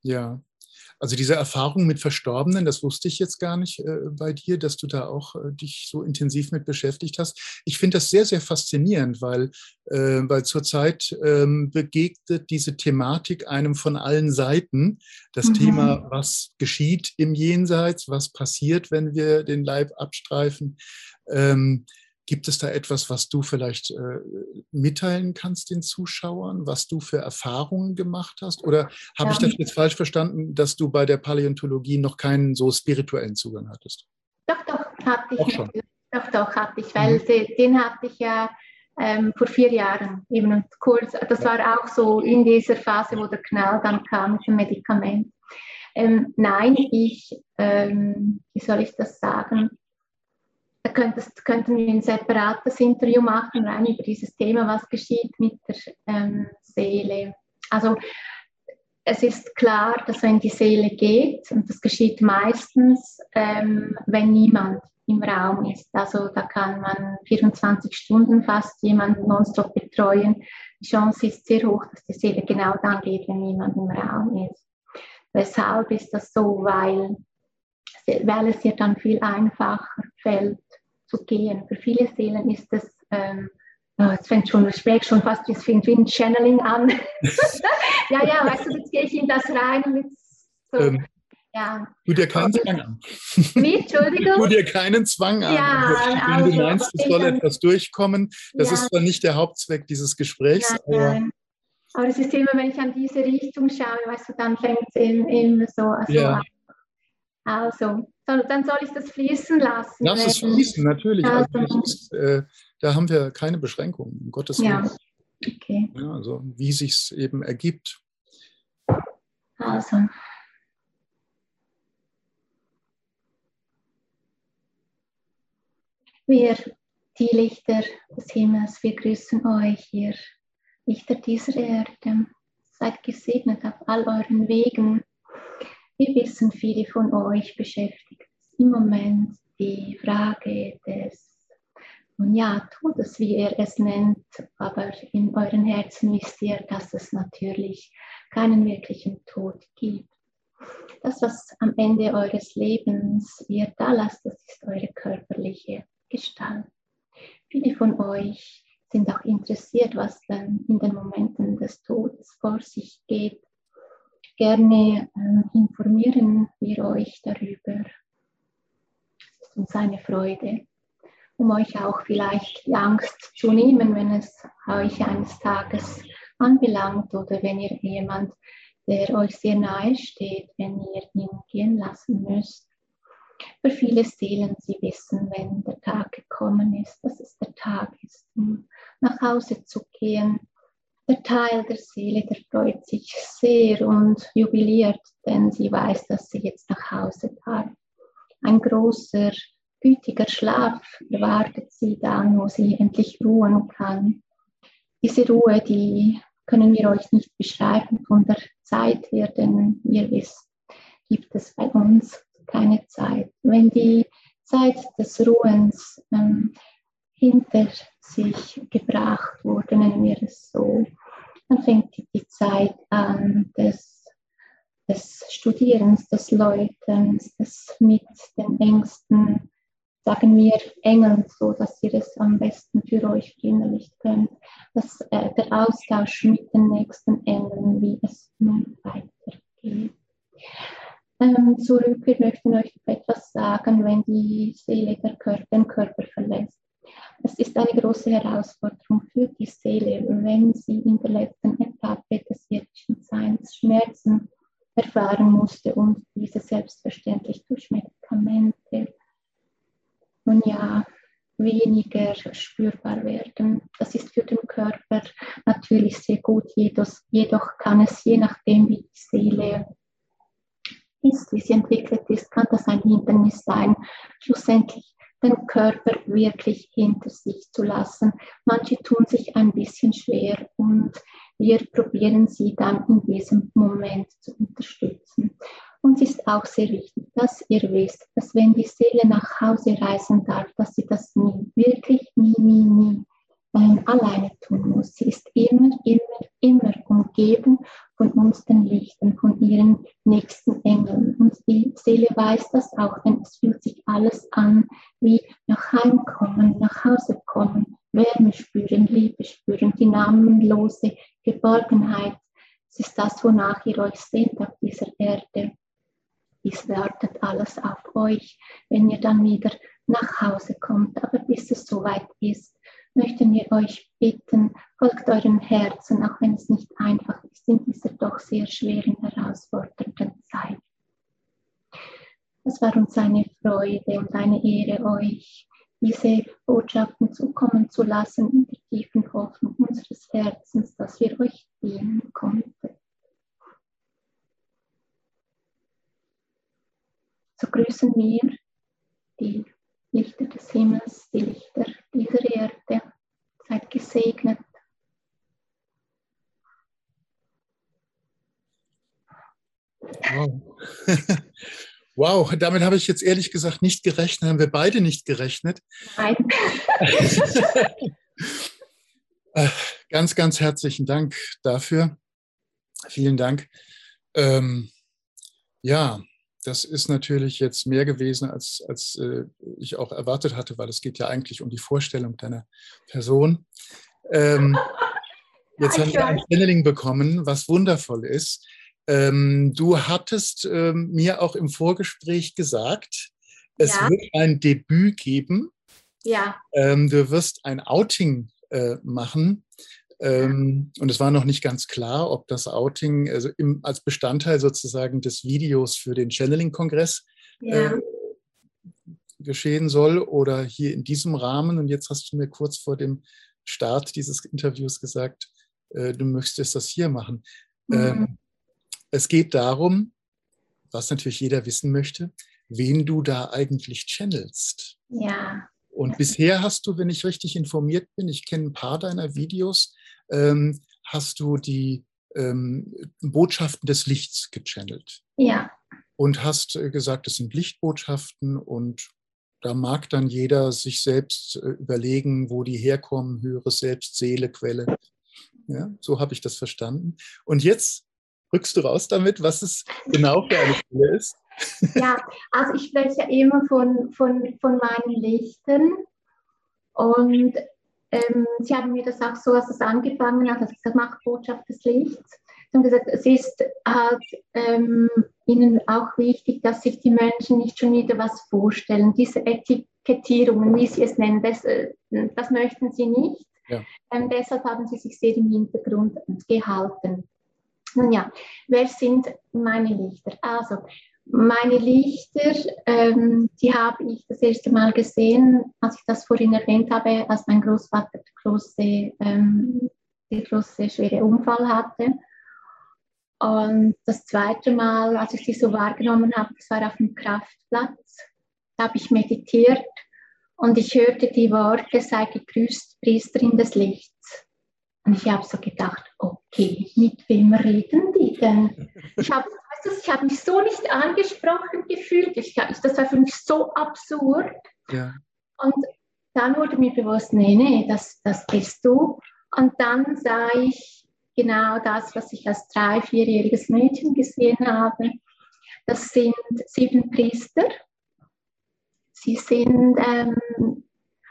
Ja, also diese Erfahrung mit Verstorbenen, das wusste ich jetzt gar nicht äh, bei dir, dass du da auch äh, dich so intensiv mit beschäftigt hast. Ich finde das sehr, sehr faszinierend, weil, äh, weil zurzeit ähm, begegnet diese Thematik einem von allen Seiten. Das mhm. Thema, was geschieht im Jenseits, was passiert, wenn wir den Leib abstreifen. Ähm, Gibt es da etwas, was du vielleicht äh, mitteilen kannst den Zuschauern, was du für Erfahrungen gemacht hast? Oder habe ja. ich das jetzt falsch verstanden, dass du bei der Paläontologie noch keinen so spirituellen Zugang hattest? Doch, doch, hatte ich. Schon. Doch, doch, hatte ich, weil mhm. den, den hatte ich ja ähm, vor vier Jahren eben und kurz. Das war auch so in dieser Phase, wo der Knall dann kam mit dem Medikament. Ähm, nein, ich, ähm, wie soll ich das sagen? Da könntest, könnten wir ein separates Interview machen, rein über dieses Thema, was geschieht mit der ähm, Seele. Also es ist klar, dass wenn die Seele geht, und das geschieht meistens, ähm, wenn niemand im Raum ist. Also da kann man 24 Stunden fast jemanden nonstop betreuen. Die Chance ist sehr hoch, dass die Seele genau dann geht, wenn niemand im Raum ist. Weshalb ist das so? Weil, weil es ihr dann viel einfacher fällt, zu gehen. Für viele Seelen ist das, ähm, oh, jetzt fängt schon, das schmeckt schon fast, es fängt wie ein Channeling an. ja, ja, weißt du, jetzt gehe ich in das rein mit so, ähm, ja. Tu dir keinen Zwang an. Wie, Entschuldigung? Tu dir keinen Zwang an. Ja, Wenn also, du meinst, es soll etwas durchkommen, das ja. ist zwar nicht der Hauptzweck dieses Gesprächs, ja, aber... Aber es ist immer, wenn ich an diese Richtung schaue, weißt du, dann fängt es immer so also ja. an. Also, dann soll ich das fließen lassen. Lass es fließen, natürlich. Also, also ist, äh, da haben wir keine Beschränkungen, um Gottes Willen. Ja. Okay. Ja, also wie sich es eben ergibt. Also. Wir, die Lichter des Himmels, wir grüßen euch, ihr Lichter dieser Erde. Seid gesegnet auf all euren Wegen wir wissen, viele von euch beschäftigt im Moment die Frage des und ja, Todes, wie ihr es nennt, aber in euren Herzen wisst ihr, dass es natürlich keinen wirklichen Tod gibt. Das, was am Ende eures Lebens wird da lasst, das ist eure körperliche Gestalt. Viele von euch sind auch interessiert, was dann in den Momenten des Todes vor sich geht gerne äh, informieren wir euch darüber. Es ist uns eine Freude. um euch auch vielleicht die Angst zu nehmen, wenn es euch eines Tages anbelangt oder wenn ihr jemand, der euch sehr nahe steht, wenn ihr ihn gehen lassen müsst. Für viele Seelen, sie wissen, wenn der Tag gekommen ist, dass es der Tag ist, um nach Hause zu gehen. Der Teil der Seele, der freut sich sehr und jubiliert, denn sie weiß, dass sie jetzt nach Hause darf. Ein großer, gütiger Schlaf erwartet sie dann, wo sie endlich ruhen kann. Diese Ruhe, die können wir euch nicht beschreiben von der Zeit her, denn ihr wisst, gibt es bei uns keine Zeit. Wenn die Zeit des Ruhens ähm, hinter sich gebracht wurde, nennen wir es so, dann fängt die Zeit an des, des Studierens, des Läutens, des mit den Ängsten, sagen wir Engeln, so dass ihr es am besten für euch verinnerlichen könnt, dass äh, der Austausch mit den nächsten Engeln, wie es nun weitergeht ähm, zurück. Wir möchten euch etwas sagen, wenn die Seele der Körper, den Körper verlässt. Es ist eine große Herausforderung für die Seele, wenn sie in der letzten Etappe des irdischen Seins Schmerzen erfahren musste und diese selbstverständlich durch Medikamente nun ja weniger spürbar werden. Das ist für den Körper natürlich sehr gut, jedoch, kann es je nachdem, wie die Seele ist, wie sie entwickelt ist, kann das ein Hindernis sein, schlussendlich den Körper wirklich hinter sich zu lassen. Manche tun sich ein bisschen schwer und wir probieren sie dann in diesem Moment zu unterstützen. Uns ist auch sehr wichtig, dass ihr wisst, dass wenn die Seele nach Hause reisen darf, dass sie das nie, wirklich nie, nie, nie ähm, alleine tun muss. Sie ist immer, immer, immer umgeben von uns, den Lichten, von ihren nächsten Engeln. Und die Seele weiß das auch, denn es fühlt sich alles an wie nach Heim kommen, nach Hause kommen, Wärme spüren, Liebe spüren, die namenlose Geborgenheit. Es ist das, wonach ihr euch sehnt auf dieser Erde. Dies wartet alles auf euch, wenn ihr dann wieder nach Hause kommt. Aber bis es soweit ist, möchten wir euch bitten, folgt eurem Herzen, auch wenn es nicht einfach ist in dieser doch sehr schweren, herausfordernden Zeit. Es war uns eine Freude und eine Ehre, euch diese Botschaften zukommen zu lassen in der tiefen Hoffnung unseres Herzens, dass wir euch dienen konnten. So grüßen wir die Lichter des Himmels, die Lichter dieser Erde. Seid gesegnet. Wow. wow, damit habe ich jetzt ehrlich gesagt nicht gerechnet, haben wir beide nicht gerechnet. Nein. Ganz, ganz herzlichen Dank dafür. Vielen Dank. Ähm, ja, das ist natürlich jetzt mehr gewesen, als, als äh, ich auch erwartet hatte, weil es geht ja eigentlich um die Vorstellung deiner Person. Ähm, jetzt haben wir ein Channeling bekommen, was wundervoll ist. Ähm, du hattest ähm, mir auch im Vorgespräch gesagt, es ja. wird ein Debüt geben. Ja. Ähm, du wirst ein Outing äh, machen. Ähm, und es war noch nicht ganz klar, ob das Outing also im, als Bestandteil sozusagen des Videos für den Channeling-Kongress ja. äh, geschehen soll oder hier in diesem Rahmen. Und jetzt hast du mir kurz vor dem Start dieses Interviews gesagt, äh, du möchtest das hier machen. Mhm. Ähm, es geht darum, was natürlich jeder wissen möchte, wen du da eigentlich channelst. Ja. Und bisher hast du, wenn ich richtig informiert bin, ich kenne ein paar deiner Videos, ähm, hast du die ähm, Botschaften des Lichts gechannelt. Ja. Und hast äh, gesagt, es sind Lichtbotschaften und da mag dann jeder sich selbst äh, überlegen, wo die herkommen, höhere Selbst, Seele, Quelle. Ja, so habe ich das verstanden. Und jetzt rückst du raus damit, was es genau für eine Quelle ist. Ja, also ich spreche ja immer von, von, von meinen Lichten. Und ähm, sie haben mir das auch so, als es angefangen hat, als ich gesagt Botschaft des Lichts. Sie haben gesagt, es ist halt ähm, Ihnen auch wichtig, dass sich die Menschen nicht schon wieder was vorstellen. Diese Etikettierungen, wie Sie es nennen, das, äh, das möchten Sie nicht. Ja. Ähm, deshalb haben Sie sich sehr im Hintergrund gehalten. Nun ja, wer sind meine Lichter? Also, meine Lichter, ähm, die habe ich das erste Mal gesehen, als ich das vorhin erwähnt habe, als mein Großvater große, ähm, der große schwere Unfall hatte. Und das zweite Mal, als ich sie so wahrgenommen habe, das war auf dem Kraftplatz. Da habe ich meditiert und ich hörte die Worte, sei gegrüßt, Priesterin des Lichts. Und ich habe so gedacht, okay, mit wem reden die denn? Ich habe ich habe mich so nicht angesprochen gefühlt. Ich, das war für mich so absurd. Ja. Und dann wurde mir bewusst, nee, nee, das, das bist du. Und dann sah ich genau das, was ich als drei-, vierjähriges Mädchen gesehen habe. Das sind sieben Priester. Sie sind ähm,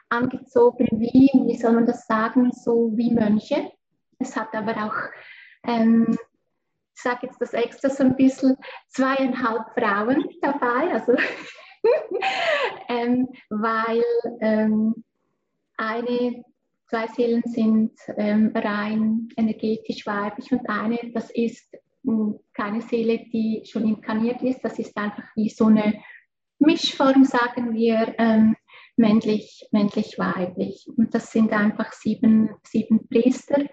angezogen wie, wie soll man das sagen, so wie Mönche. Es hat aber auch, ähm, ich sage jetzt das extra so ein bisschen, zweieinhalb Frauen dabei, also ähm, weil ähm, eine Zwei Seelen sind ähm, rein energetisch weiblich und eine, das ist hm, keine Seele, die schon inkarniert ist. Das ist einfach wie so eine Mischform, sagen wir, ähm, männlich, männlich, weiblich. Und das sind einfach sieben, sieben Priester,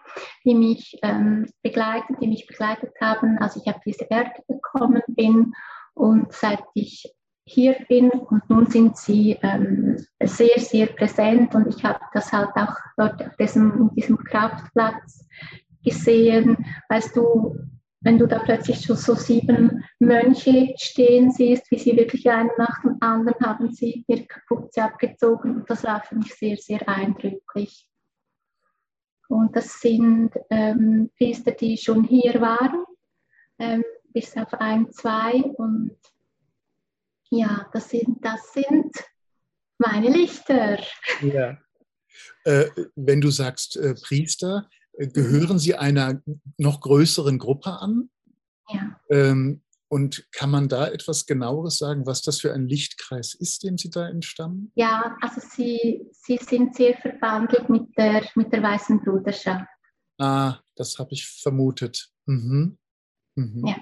die mich ähm, begleiten, die mich begleitet haben, als ich auf diese Erde gekommen bin. Und seit ich hier bin und nun sind sie ähm, sehr, sehr präsent und ich habe das halt auch dort auf diesem, diesem Kraftplatz gesehen. Weißt du, wenn du da plötzlich so, so sieben Mönche stehen siehst, wie sie wirklich einen nach dem anderen haben sie ihre Kapuze abgezogen das war für mich sehr, sehr eindrücklich. Und das sind ähm, Priester, die schon hier waren, ähm, bis auf ein, zwei und ja, das sind, das sind meine Lichter. Ja. Äh, wenn du sagst äh, Priester, gehören sie einer noch größeren Gruppe an? Ja. Ähm, und kann man da etwas genaueres sagen, was das für ein Lichtkreis ist, dem Sie da entstammen? Ja, also Sie, Sie sind sehr verbandelt mit der, mit der Weißen Bruderschaft. Ah, das habe ich vermutet. Mhm. Mhm. Ja.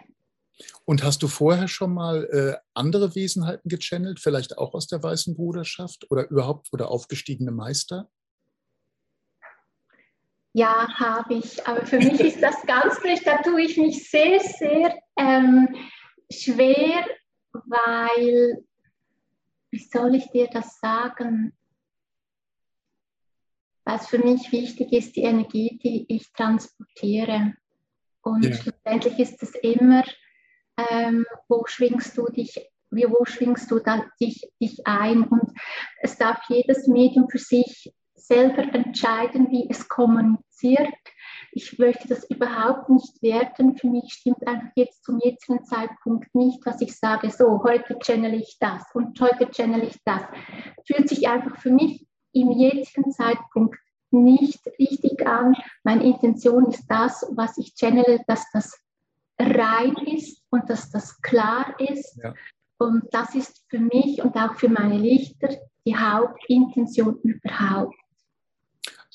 Und hast du vorher schon mal äh, andere Wesenheiten gechannelt, vielleicht auch aus der Weißen Bruderschaft oder überhaupt oder aufgestiegene Meister? Ja, habe ich. Aber für mich ist das ganz nicht, da tue ich mich sehr, sehr ähm, schwer, weil, wie soll ich dir das sagen? Was für mich wichtig ist, die Energie, die ich transportiere. Und ja. schlussendlich ist es immer ähm, wo schwingst du dich, wie, wo schwingst du da, dich, dich ein und es darf jedes Medium für sich selber entscheiden, wie es kommuniziert. Ich möchte das überhaupt nicht werten. Für mich stimmt einfach jetzt zum jetzigen Zeitpunkt nicht, was ich sage, so, heute channel ich das und heute channel ich das. Fühlt sich einfach für mich im jetzigen Zeitpunkt nicht richtig an. Meine Intention ist das, was ich channele, dass das rein ist und dass das klar ist. Ja. Und das ist für mich und auch für meine Lichter die Hauptintention überhaupt.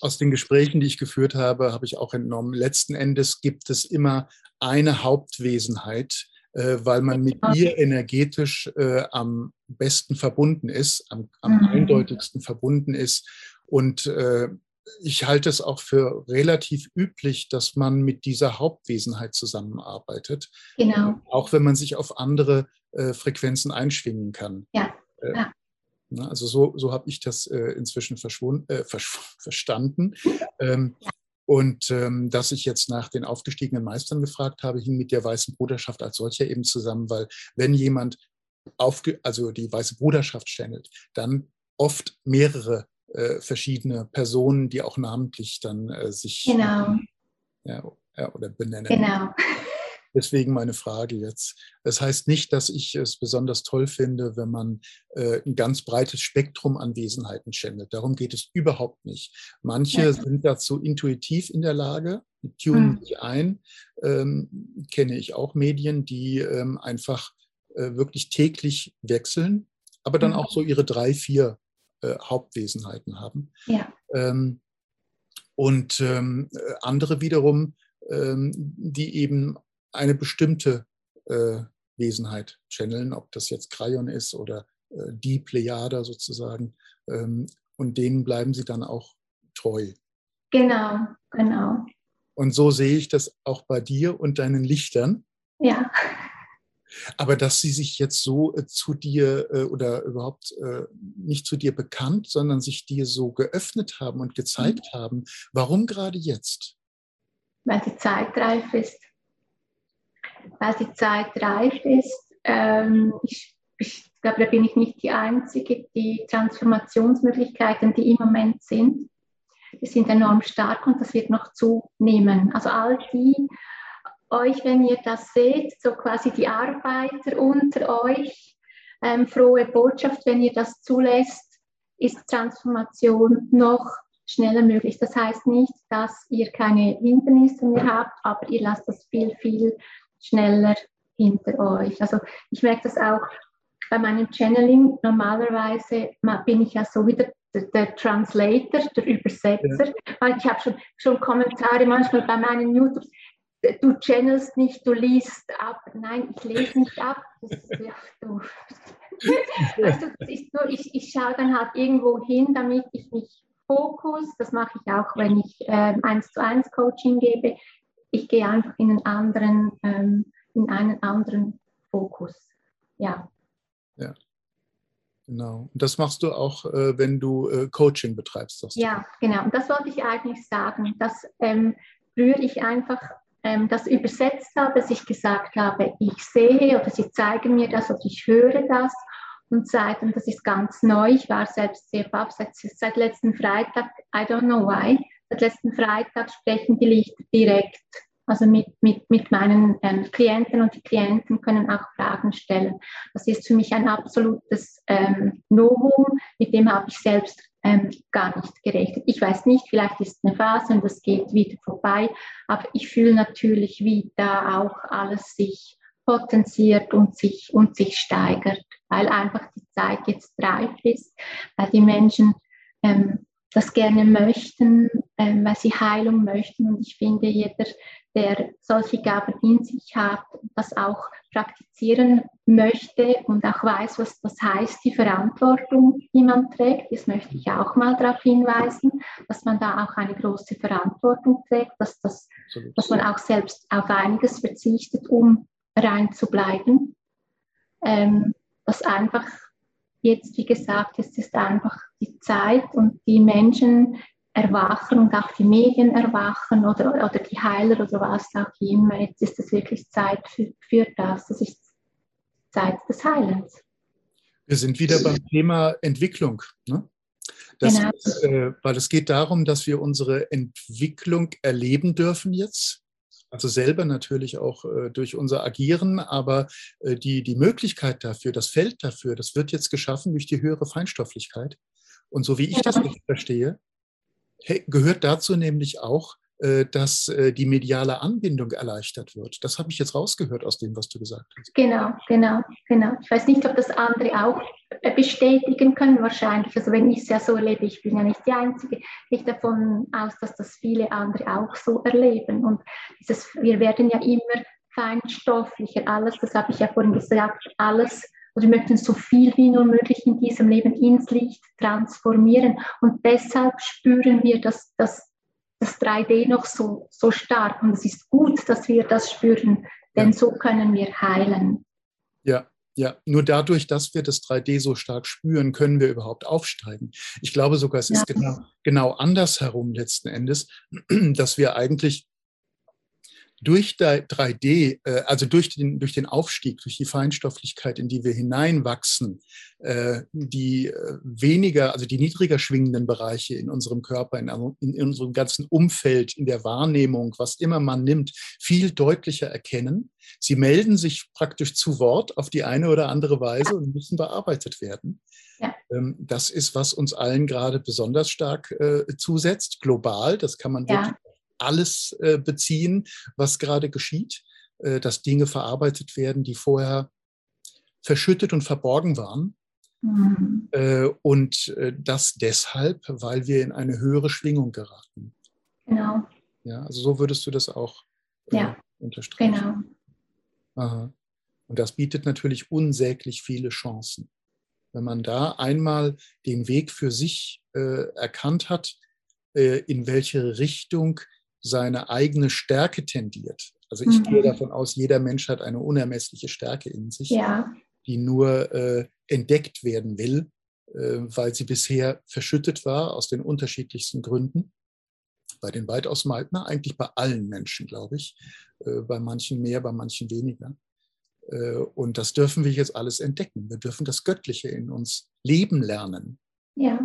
Aus den Gesprächen, die ich geführt habe, habe ich auch entnommen, letzten Endes gibt es immer eine Hauptwesenheit, äh, weil man mit ihr energetisch äh, am besten verbunden ist, am, am mhm. eindeutigsten verbunden ist. Und äh, ich halte es auch für relativ üblich, dass man mit dieser Hauptwesenheit zusammenarbeitet. Genau. Auch wenn man sich auf andere äh, Frequenzen einschwingen kann. Ja. Äh, ja. Ne, also so, so habe ich das äh, inzwischen äh, verstanden. Ähm, und ähm, dass ich jetzt nach den aufgestiegenen Meistern gefragt habe, hing mit der Weißen Bruderschaft als solcher eben zusammen, weil wenn jemand aufge also die Weiße Bruderschaft channelt, dann oft mehrere äh, verschiedene Personen, die auch namentlich dann äh, sich genau. ja, ja, oder benennen. Genau. Deswegen meine Frage jetzt. Das heißt nicht, dass ich es besonders toll finde, wenn man äh, ein ganz breites Spektrum an Wesenheiten channelt. Darum geht es überhaupt nicht. Manche ja. sind dazu intuitiv in der Lage, tunen mhm. die ein. Ähm, kenne ich auch Medien, die ähm, einfach äh, wirklich täglich wechseln, aber dann mhm. auch so ihre drei, vier äh, Hauptwesenheiten haben. Ja. Ähm, und ähm, andere wiederum, ähm, die eben eine bestimmte äh, Wesenheit channeln, ob das jetzt Krayon ist oder äh, die Plejada sozusagen. Ähm, und denen bleiben sie dann auch treu. Genau, genau. Und so sehe ich das auch bei dir und deinen Lichtern. Ja. Aber dass sie sich jetzt so äh, zu dir äh, oder überhaupt äh, nicht zu dir bekannt, sondern sich dir so geöffnet haben und gezeigt mhm. haben, warum gerade jetzt? Weil die Zeit reif ist. Weil die Zeit reif ist. Ähm, ich, ich glaube, da bin ich nicht die Einzige. Die Transformationsmöglichkeiten, die im Moment sind, die sind enorm stark und das wird noch zunehmen. Also all die euch, wenn ihr das seht, so quasi die Arbeiter unter euch, ähm, frohe Botschaft, wenn ihr das zulässt, ist Transformation noch schneller möglich. Das heißt nicht, dass ihr keine Hindernisse mehr habt, aber ihr lasst das viel, viel schneller hinter euch. Also ich merke das auch bei meinem Channeling. Normalerweise bin ich ja so wieder der, der Translator, der Übersetzer. Ja. Ich habe schon, schon Kommentare manchmal bei meinen YouTube du channelst nicht, du liest ab. Nein, ich lese nicht ab. Das ist, ja, das ist nur, ich, ich schaue dann halt irgendwo hin, damit ich mich fokus, das mache ich auch, wenn ich ähm, eins zu eins Coaching gebe. Ich gehe einfach in einen anderen, ähm, in einen anderen Fokus. Ja. Ja. Genau. Und das machst du auch, äh, wenn du äh, Coaching betreibst. Ja, genau. Und das wollte ich eigentlich sagen. Das ähm, rühre ich einfach ähm, das übersetzt habe, dass ich gesagt habe, ich sehe oder sie zeigen mir das oder ich höre das. Und seit, und das ist ganz neu, ich war selbst sehr baff, seit, seit letzten Freitag, I don't know why, seit letzten Freitag sprechen die Lichter direkt also mit, mit, mit meinen ähm, Klienten und die Klienten können auch Fragen stellen. Das ist für mich ein absolutes ähm, Novum, mit dem habe ich selbst ähm, gar nicht gerechnet. Ich weiß nicht, vielleicht ist eine Phase und das geht wieder vorbei, aber ich fühle natürlich, wie da auch alles sich potenziert und sich, und sich steigert, weil einfach die Zeit jetzt reif ist, weil die Menschen ähm, das gerne möchten, ähm, weil sie Heilung möchten. Und ich finde, jeder, der solche Gaben in sich hat, das auch praktizieren möchte und auch weiß, was das heißt, die Verantwortung, die man trägt. Das möchte ich auch mal darauf hinweisen, dass man da auch eine große Verantwortung trägt, dass, das, dass man auch selbst auf einiges verzichtet, um rein zu bleiben. Ähm, dass einfach jetzt, wie gesagt, es ist einfach die Zeit und die Menschen, erwachen und auch die Medien erwachen oder, oder die Heiler oder was auch immer. Jetzt ist es wirklich Zeit für, für das. Das ist Zeit des Heilens. Wir sind wieder beim Thema Entwicklung. Ne? Das genau. ist, äh, weil es geht darum, dass wir unsere Entwicklung erleben dürfen jetzt. Also selber natürlich auch äh, durch unser Agieren, aber äh, die, die Möglichkeit dafür, das Feld dafür, das wird jetzt geschaffen durch die höhere Feinstofflichkeit. Und so wie ich das verstehe, gehört dazu nämlich auch, dass äh, die mediale Anbindung erleichtert wird. Das habe ich jetzt rausgehört aus dem, was du gesagt hast. Genau, genau, genau. Ich weiß nicht, ob das andere auch äh, bestätigen können, wahrscheinlich. Also wenn ich es ja so erlebe, ich bin ja nicht die Einzige, ich davon aus, dass das viele andere auch so erleben. Und dieses, wir werden ja immer feinstofflicher, alles, das habe ich ja vorhin gesagt, alles wir möchten so viel wie nur möglich in diesem Leben ins Licht transformieren. Und deshalb spüren wir dass das, das 3D noch so, so stark. Und es ist gut, dass wir das spüren, denn ja. so können wir heilen. Ja, ja, nur dadurch, dass wir das 3D so stark spüren, können wir überhaupt aufsteigen. Ich glaube sogar, es ja. ist genau, genau andersherum letzten Endes, dass wir eigentlich durch 3D, äh, also durch den, durch den Aufstieg, durch die Feinstofflichkeit, in die wir hineinwachsen, äh, die äh, weniger, also die niedriger schwingenden Bereiche in unserem Körper, in, in unserem ganzen Umfeld, in der Wahrnehmung, was immer man nimmt, viel deutlicher erkennen. Sie melden sich praktisch zu Wort auf die eine oder andere Weise und müssen bearbeitet werden. Ja. Ähm, das ist, was uns allen gerade besonders stark zusetzt, global. Das kann man ja. wirklich alles äh, beziehen, was gerade geschieht, äh, dass Dinge verarbeitet werden, die vorher verschüttet und verborgen waren. Mhm. Äh, und das deshalb, weil wir in eine höhere Schwingung geraten. Genau. Ja, also so würdest du das auch ja. unterstreichen. Genau. Aha. Und das bietet natürlich unsäglich viele Chancen. Wenn man da einmal den Weg für sich äh, erkannt hat, äh, in welche Richtung seine eigene Stärke tendiert. Also ich mhm. gehe davon aus, jeder Mensch hat eine unermessliche Stärke in sich, ja. die nur äh, entdeckt werden will, äh, weil sie bisher verschüttet war aus den unterschiedlichsten Gründen. Bei den weitaus na, eigentlich bei allen Menschen, glaube ich. Äh, bei manchen mehr, bei manchen weniger. Äh, und das dürfen wir jetzt alles entdecken. Wir dürfen das Göttliche in uns leben lernen. Ja,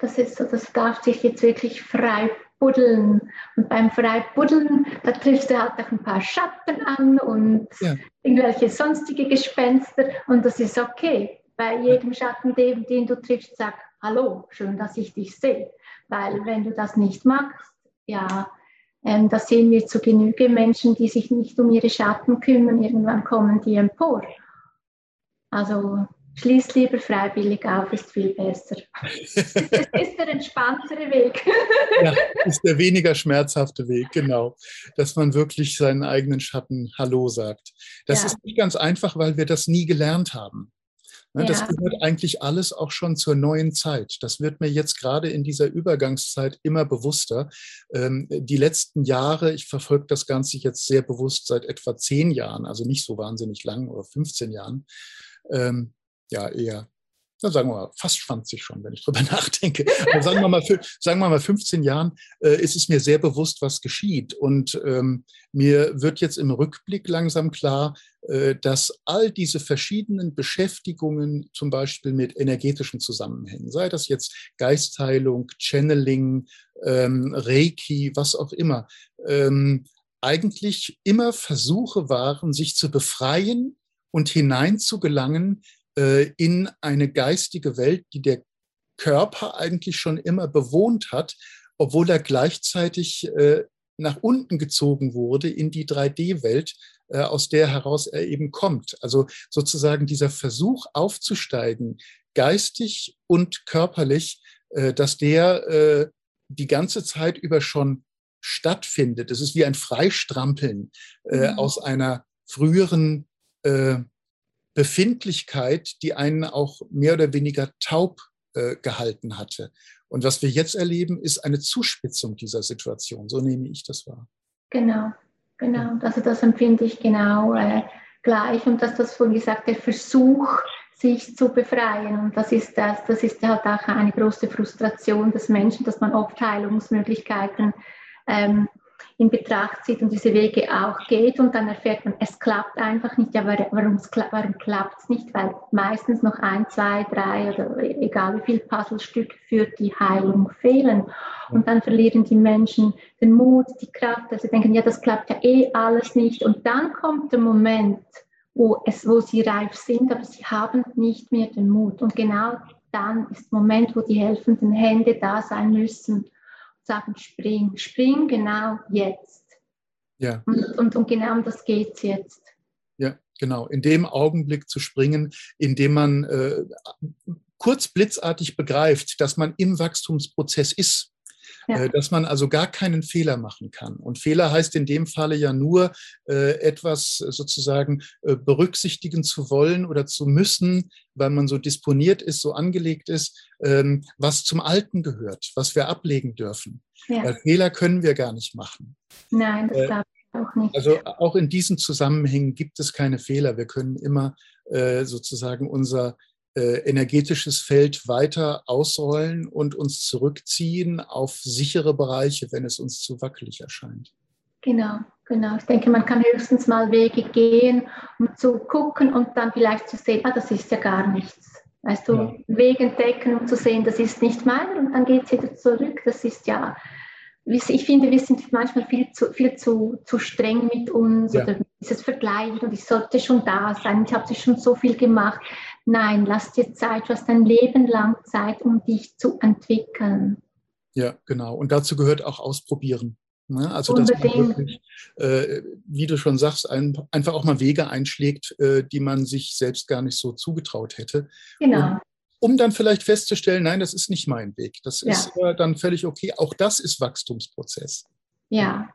das ist so, das darf sich jetzt wirklich frei Buddeln. Und beim Freibuddeln, da triffst du halt auch ein paar Schatten an und ja. irgendwelche sonstige Gespenster. Und das ist okay. Bei jedem Schatten, den, den du triffst, sag Hallo, schön, dass ich dich sehe. Weil wenn du das nicht machst, ja, ähm, da sehen wir zu Genüge Menschen, die sich nicht um ihre Schatten kümmern. Irgendwann kommen die empor. Also Schließ lieber freiwillig auf, ist viel besser. Es ist der entspanntere Weg. Ja, ist der weniger schmerzhafte Weg, genau. Dass man wirklich seinen eigenen Schatten Hallo sagt. Das ja. ist nicht ganz einfach, weil wir das nie gelernt haben. Ne, das ja. gehört eigentlich alles auch schon zur neuen Zeit. Das wird mir jetzt gerade in dieser Übergangszeit immer bewusster. Ähm, die letzten Jahre, ich verfolge das Ganze jetzt sehr bewusst seit etwa zehn Jahren, also nicht so wahnsinnig lang oder 15 Jahren ähm, ja eher, na, sagen wir mal, fast 20 schon, wenn ich drüber nachdenke. Aber sagen wir mal, sagen wir mal 15 Jahren äh, ist es mir sehr bewusst, was geschieht. Und ähm, mir wird jetzt im Rückblick langsam klar, äh, dass all diese verschiedenen Beschäftigungen, zum Beispiel mit energetischen Zusammenhängen, sei das jetzt Geistheilung, Channeling, ähm, Reiki, was auch immer, ähm, eigentlich immer Versuche waren, sich zu befreien und hineinzugelangen äh, in eine geistige Welt, die der Körper eigentlich schon immer bewohnt hat, obwohl er gleichzeitig äh, nach unten gezogen wurde in die 3D-Welt, äh, aus der heraus er eben kommt. Also sozusagen dieser Versuch aufzusteigen, geistig und körperlich, dass der die ganze Zeit über schon stattfindet. Es ist wie ein Freistrampeln mhm. aus einer früheren Befindlichkeit, die einen auch mehr oder weniger taub äh, gehalten hatte. Und was wir jetzt erleben, ist eine Zuspitzung dieser Situation. So nehme ich das wahr. Genau, genau. Also das empfinde ich genau äh, gleich. Und dass das vorhin gesagt, der Versuch, sich zu befreien. Und das ist das, das ist halt auch eine große Frustration des Menschen, dass man oft Heilungsmöglichkeiten ähm, in Betracht zieht und diese Wege auch geht und dann erfährt man, es klappt einfach nicht. Ja, warum, warum klappt es nicht? Weil meistens noch ein, zwei, drei oder egal wie viel Puzzlestücke für die Heilung fehlen. Und dann verlieren die Menschen den Mut, die Kraft, also denken, ja, das klappt ja eh alles nicht. Und dann kommt der Moment, wo, es, wo sie reif sind, aber sie haben nicht mehr den Mut. Und genau dann ist der Moment, wo die helfenden Hände da sein müssen sagen, spring, spring genau jetzt. Ja. Und, und, und genau um das geht es jetzt. Ja, genau. In dem Augenblick zu springen, in dem man äh, kurz blitzartig begreift, dass man im Wachstumsprozess ist ja. Äh, dass man also gar keinen Fehler machen kann. Und Fehler heißt in dem Falle ja nur, äh, etwas sozusagen äh, berücksichtigen zu wollen oder zu müssen, weil man so disponiert ist, so angelegt ist, ähm, was zum Alten gehört, was wir ablegen dürfen. Ja. Weil Fehler können wir gar nicht machen. Nein, das glaube ich auch nicht. Also auch in diesen Zusammenhängen gibt es keine Fehler. Wir können immer sozusagen unser äh, energetisches Feld weiter ausrollen und uns zurückziehen auf sichere Bereiche, wenn es uns zu wackelig erscheint. Genau, Genau, ich denke, man kann höchstens mal Wege gehen, um zu gucken und dann vielleicht zu sehen, ah, das ist ja gar nichts. Weißt du, ja. Weg entdecken, um zu sehen, das ist nicht mein und dann geht es wieder zurück. Das ist ja, ich finde, wir sind manchmal viel zu, viel zu, zu streng mit uns ja. oder dieses Vergleichen und ich sollte schon da sein, ich habe schon so viel gemacht. Nein, lass dir Zeit, du hast dein Leben lang Zeit, um dich zu entwickeln. Ja, genau. Und dazu gehört auch ausprobieren. Ne? Also, dass man wirklich, äh, wie du schon sagst, ein, einfach auch mal Wege einschlägt, äh, die man sich selbst gar nicht so zugetraut hätte. Genau. Und, um dann vielleicht festzustellen, nein, das ist nicht mein Weg. Das ja. ist äh, dann völlig okay. Auch das ist Wachstumsprozess. Ja,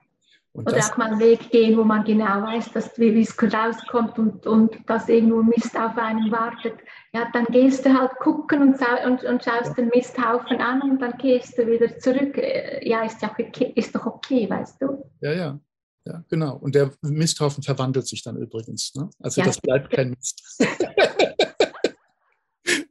und Oder auch mal einen Weg gehen, wo man genau weiß, dass wie es rauskommt und, und dass irgendwo Mist auf einen wartet. Ja, dann gehst du halt gucken und, und, und schaust ja. den Misthaufen an und dann gehst du wieder zurück. Äh, ja, ist, ja okay, ist doch okay, weißt du? Ja, ja. Ja, genau. Und der Misthaufen verwandelt sich dann übrigens. Ne? Also ja. das bleibt kein Mist.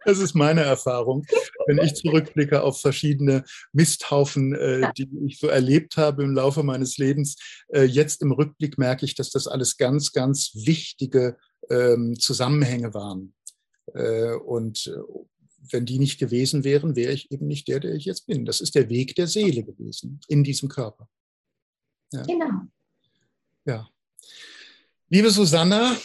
Das ist meine Erfahrung, wenn ich zurückblicke auf verschiedene Misthaufen, äh, die ich so erlebt habe im Laufe meines Lebens. Äh, jetzt im Rückblick merke ich, dass das alles ganz, ganz wichtige ähm, Zusammenhänge waren. Äh, und wenn die nicht gewesen wären, wäre ich eben nicht der, der ich jetzt bin. Das ist der Weg der Seele gewesen in diesem Körper. Ja. Genau. Ja. Liebe Susanna,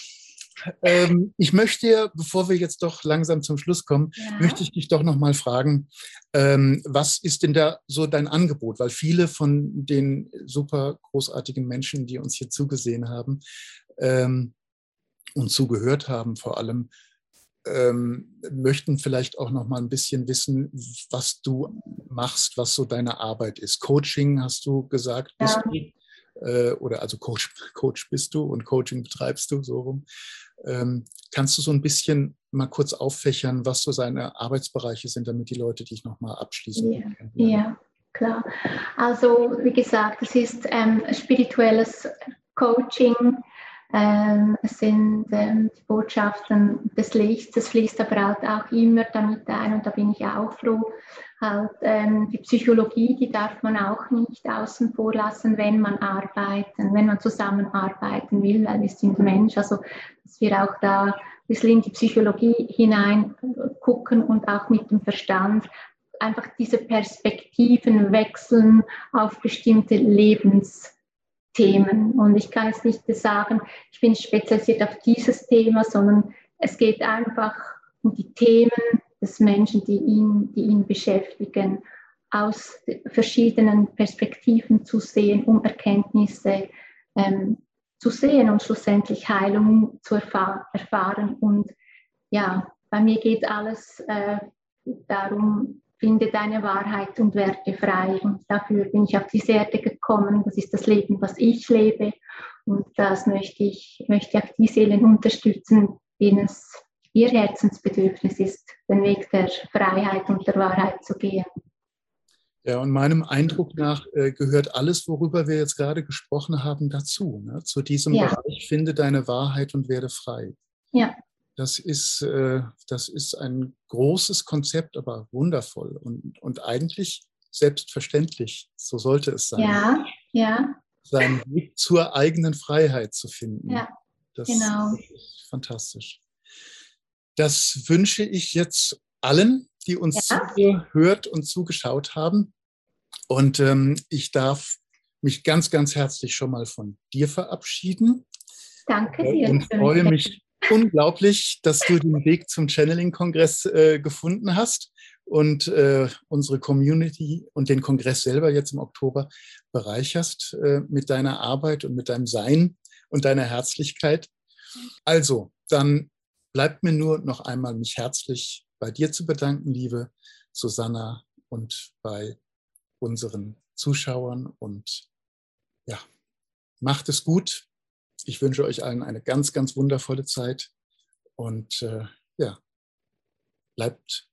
ähm, ich möchte, bevor wir jetzt doch langsam zum Schluss kommen, ja. möchte ich dich doch noch mal fragen, ähm, was ist denn da so dein Angebot? Weil viele von den super großartigen Menschen, die uns hier zugesehen haben ähm, und zugehört haben vor allem, ähm, möchten vielleicht auch noch mal ein bisschen wissen, was du machst, was so deine Arbeit ist. Coaching hast du gesagt, bist ja. du äh, oder also Coach, Coach bist du und Coaching betreibst du so rum. Ähm, kannst du so ein bisschen mal kurz auffächern, was so seine Arbeitsbereiche sind, damit die Leute dich nochmal abschließen ja, können? Ja, klar. Also wie gesagt, es ist ähm, spirituelles Coaching. Ähm, es sind ähm, die Botschaften des Lichts. Es fließt aber halt auch immer damit ein und da bin ich auch froh, halt ähm, die Psychologie, die darf man auch nicht außen vor lassen, wenn man arbeiten, wenn man zusammenarbeiten will, weil wir sind Mensch, also dass wir auch da ein bisschen in die Psychologie hinein gucken und auch mit dem Verstand einfach diese Perspektiven wechseln auf bestimmte Lebensthemen. Und ich kann jetzt nicht sagen, ich bin spezialisiert auf dieses Thema, sondern es geht einfach um die Themen, des Menschen, die ihn, die ihn beschäftigen, aus verschiedenen Perspektiven zu sehen, um Erkenntnisse ähm, zu sehen und schlussendlich Heilung zu erfahr erfahren. Und ja, bei mir geht alles äh, darum, finde deine Wahrheit und werde frei. Und dafür bin ich auf diese Erde gekommen. Das ist das Leben, was ich lebe. Und das möchte ich, möchte auch die Seelen unterstützen, denen es ihr Herzensbedürfnis ist, den Weg der Freiheit und der Wahrheit zu gehen. Ja, und meinem Eindruck nach äh, gehört alles, worüber wir jetzt gerade gesprochen haben, dazu. Ne? Zu diesem ja. Bereich, finde deine Wahrheit und werde frei. Ja. Das ist, äh, das ist ein großes Konzept, aber wundervoll und, und eigentlich selbstverständlich. So sollte es sein. Ja, ja. Seinen Weg zur eigenen Freiheit zu finden. Ja, das genau. ist fantastisch. Das wünsche ich jetzt allen, die uns ja. zugehört und zugeschaut haben. Und ähm, ich darf mich ganz, ganz herzlich schon mal von dir verabschieden. Danke dir. Und freue mich unglaublich, dass du den Weg zum Channeling-Kongress äh, gefunden hast und äh, unsere Community und den Kongress selber jetzt im Oktober bereicherst äh, mit deiner Arbeit und mit deinem Sein und deiner Herzlichkeit. Also, dann bleibt mir nur noch einmal mich herzlich bei dir zu bedanken, liebe Susanna, und bei unseren Zuschauern. Und ja, macht es gut. Ich wünsche euch allen eine ganz, ganz wundervolle Zeit. Und äh, ja, bleibt,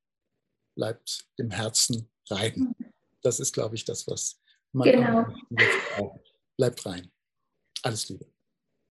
bleibt im Herzen rein. Das ist, glaube ich, das, was man genau. braucht. Bleibt rein. Alles Liebe.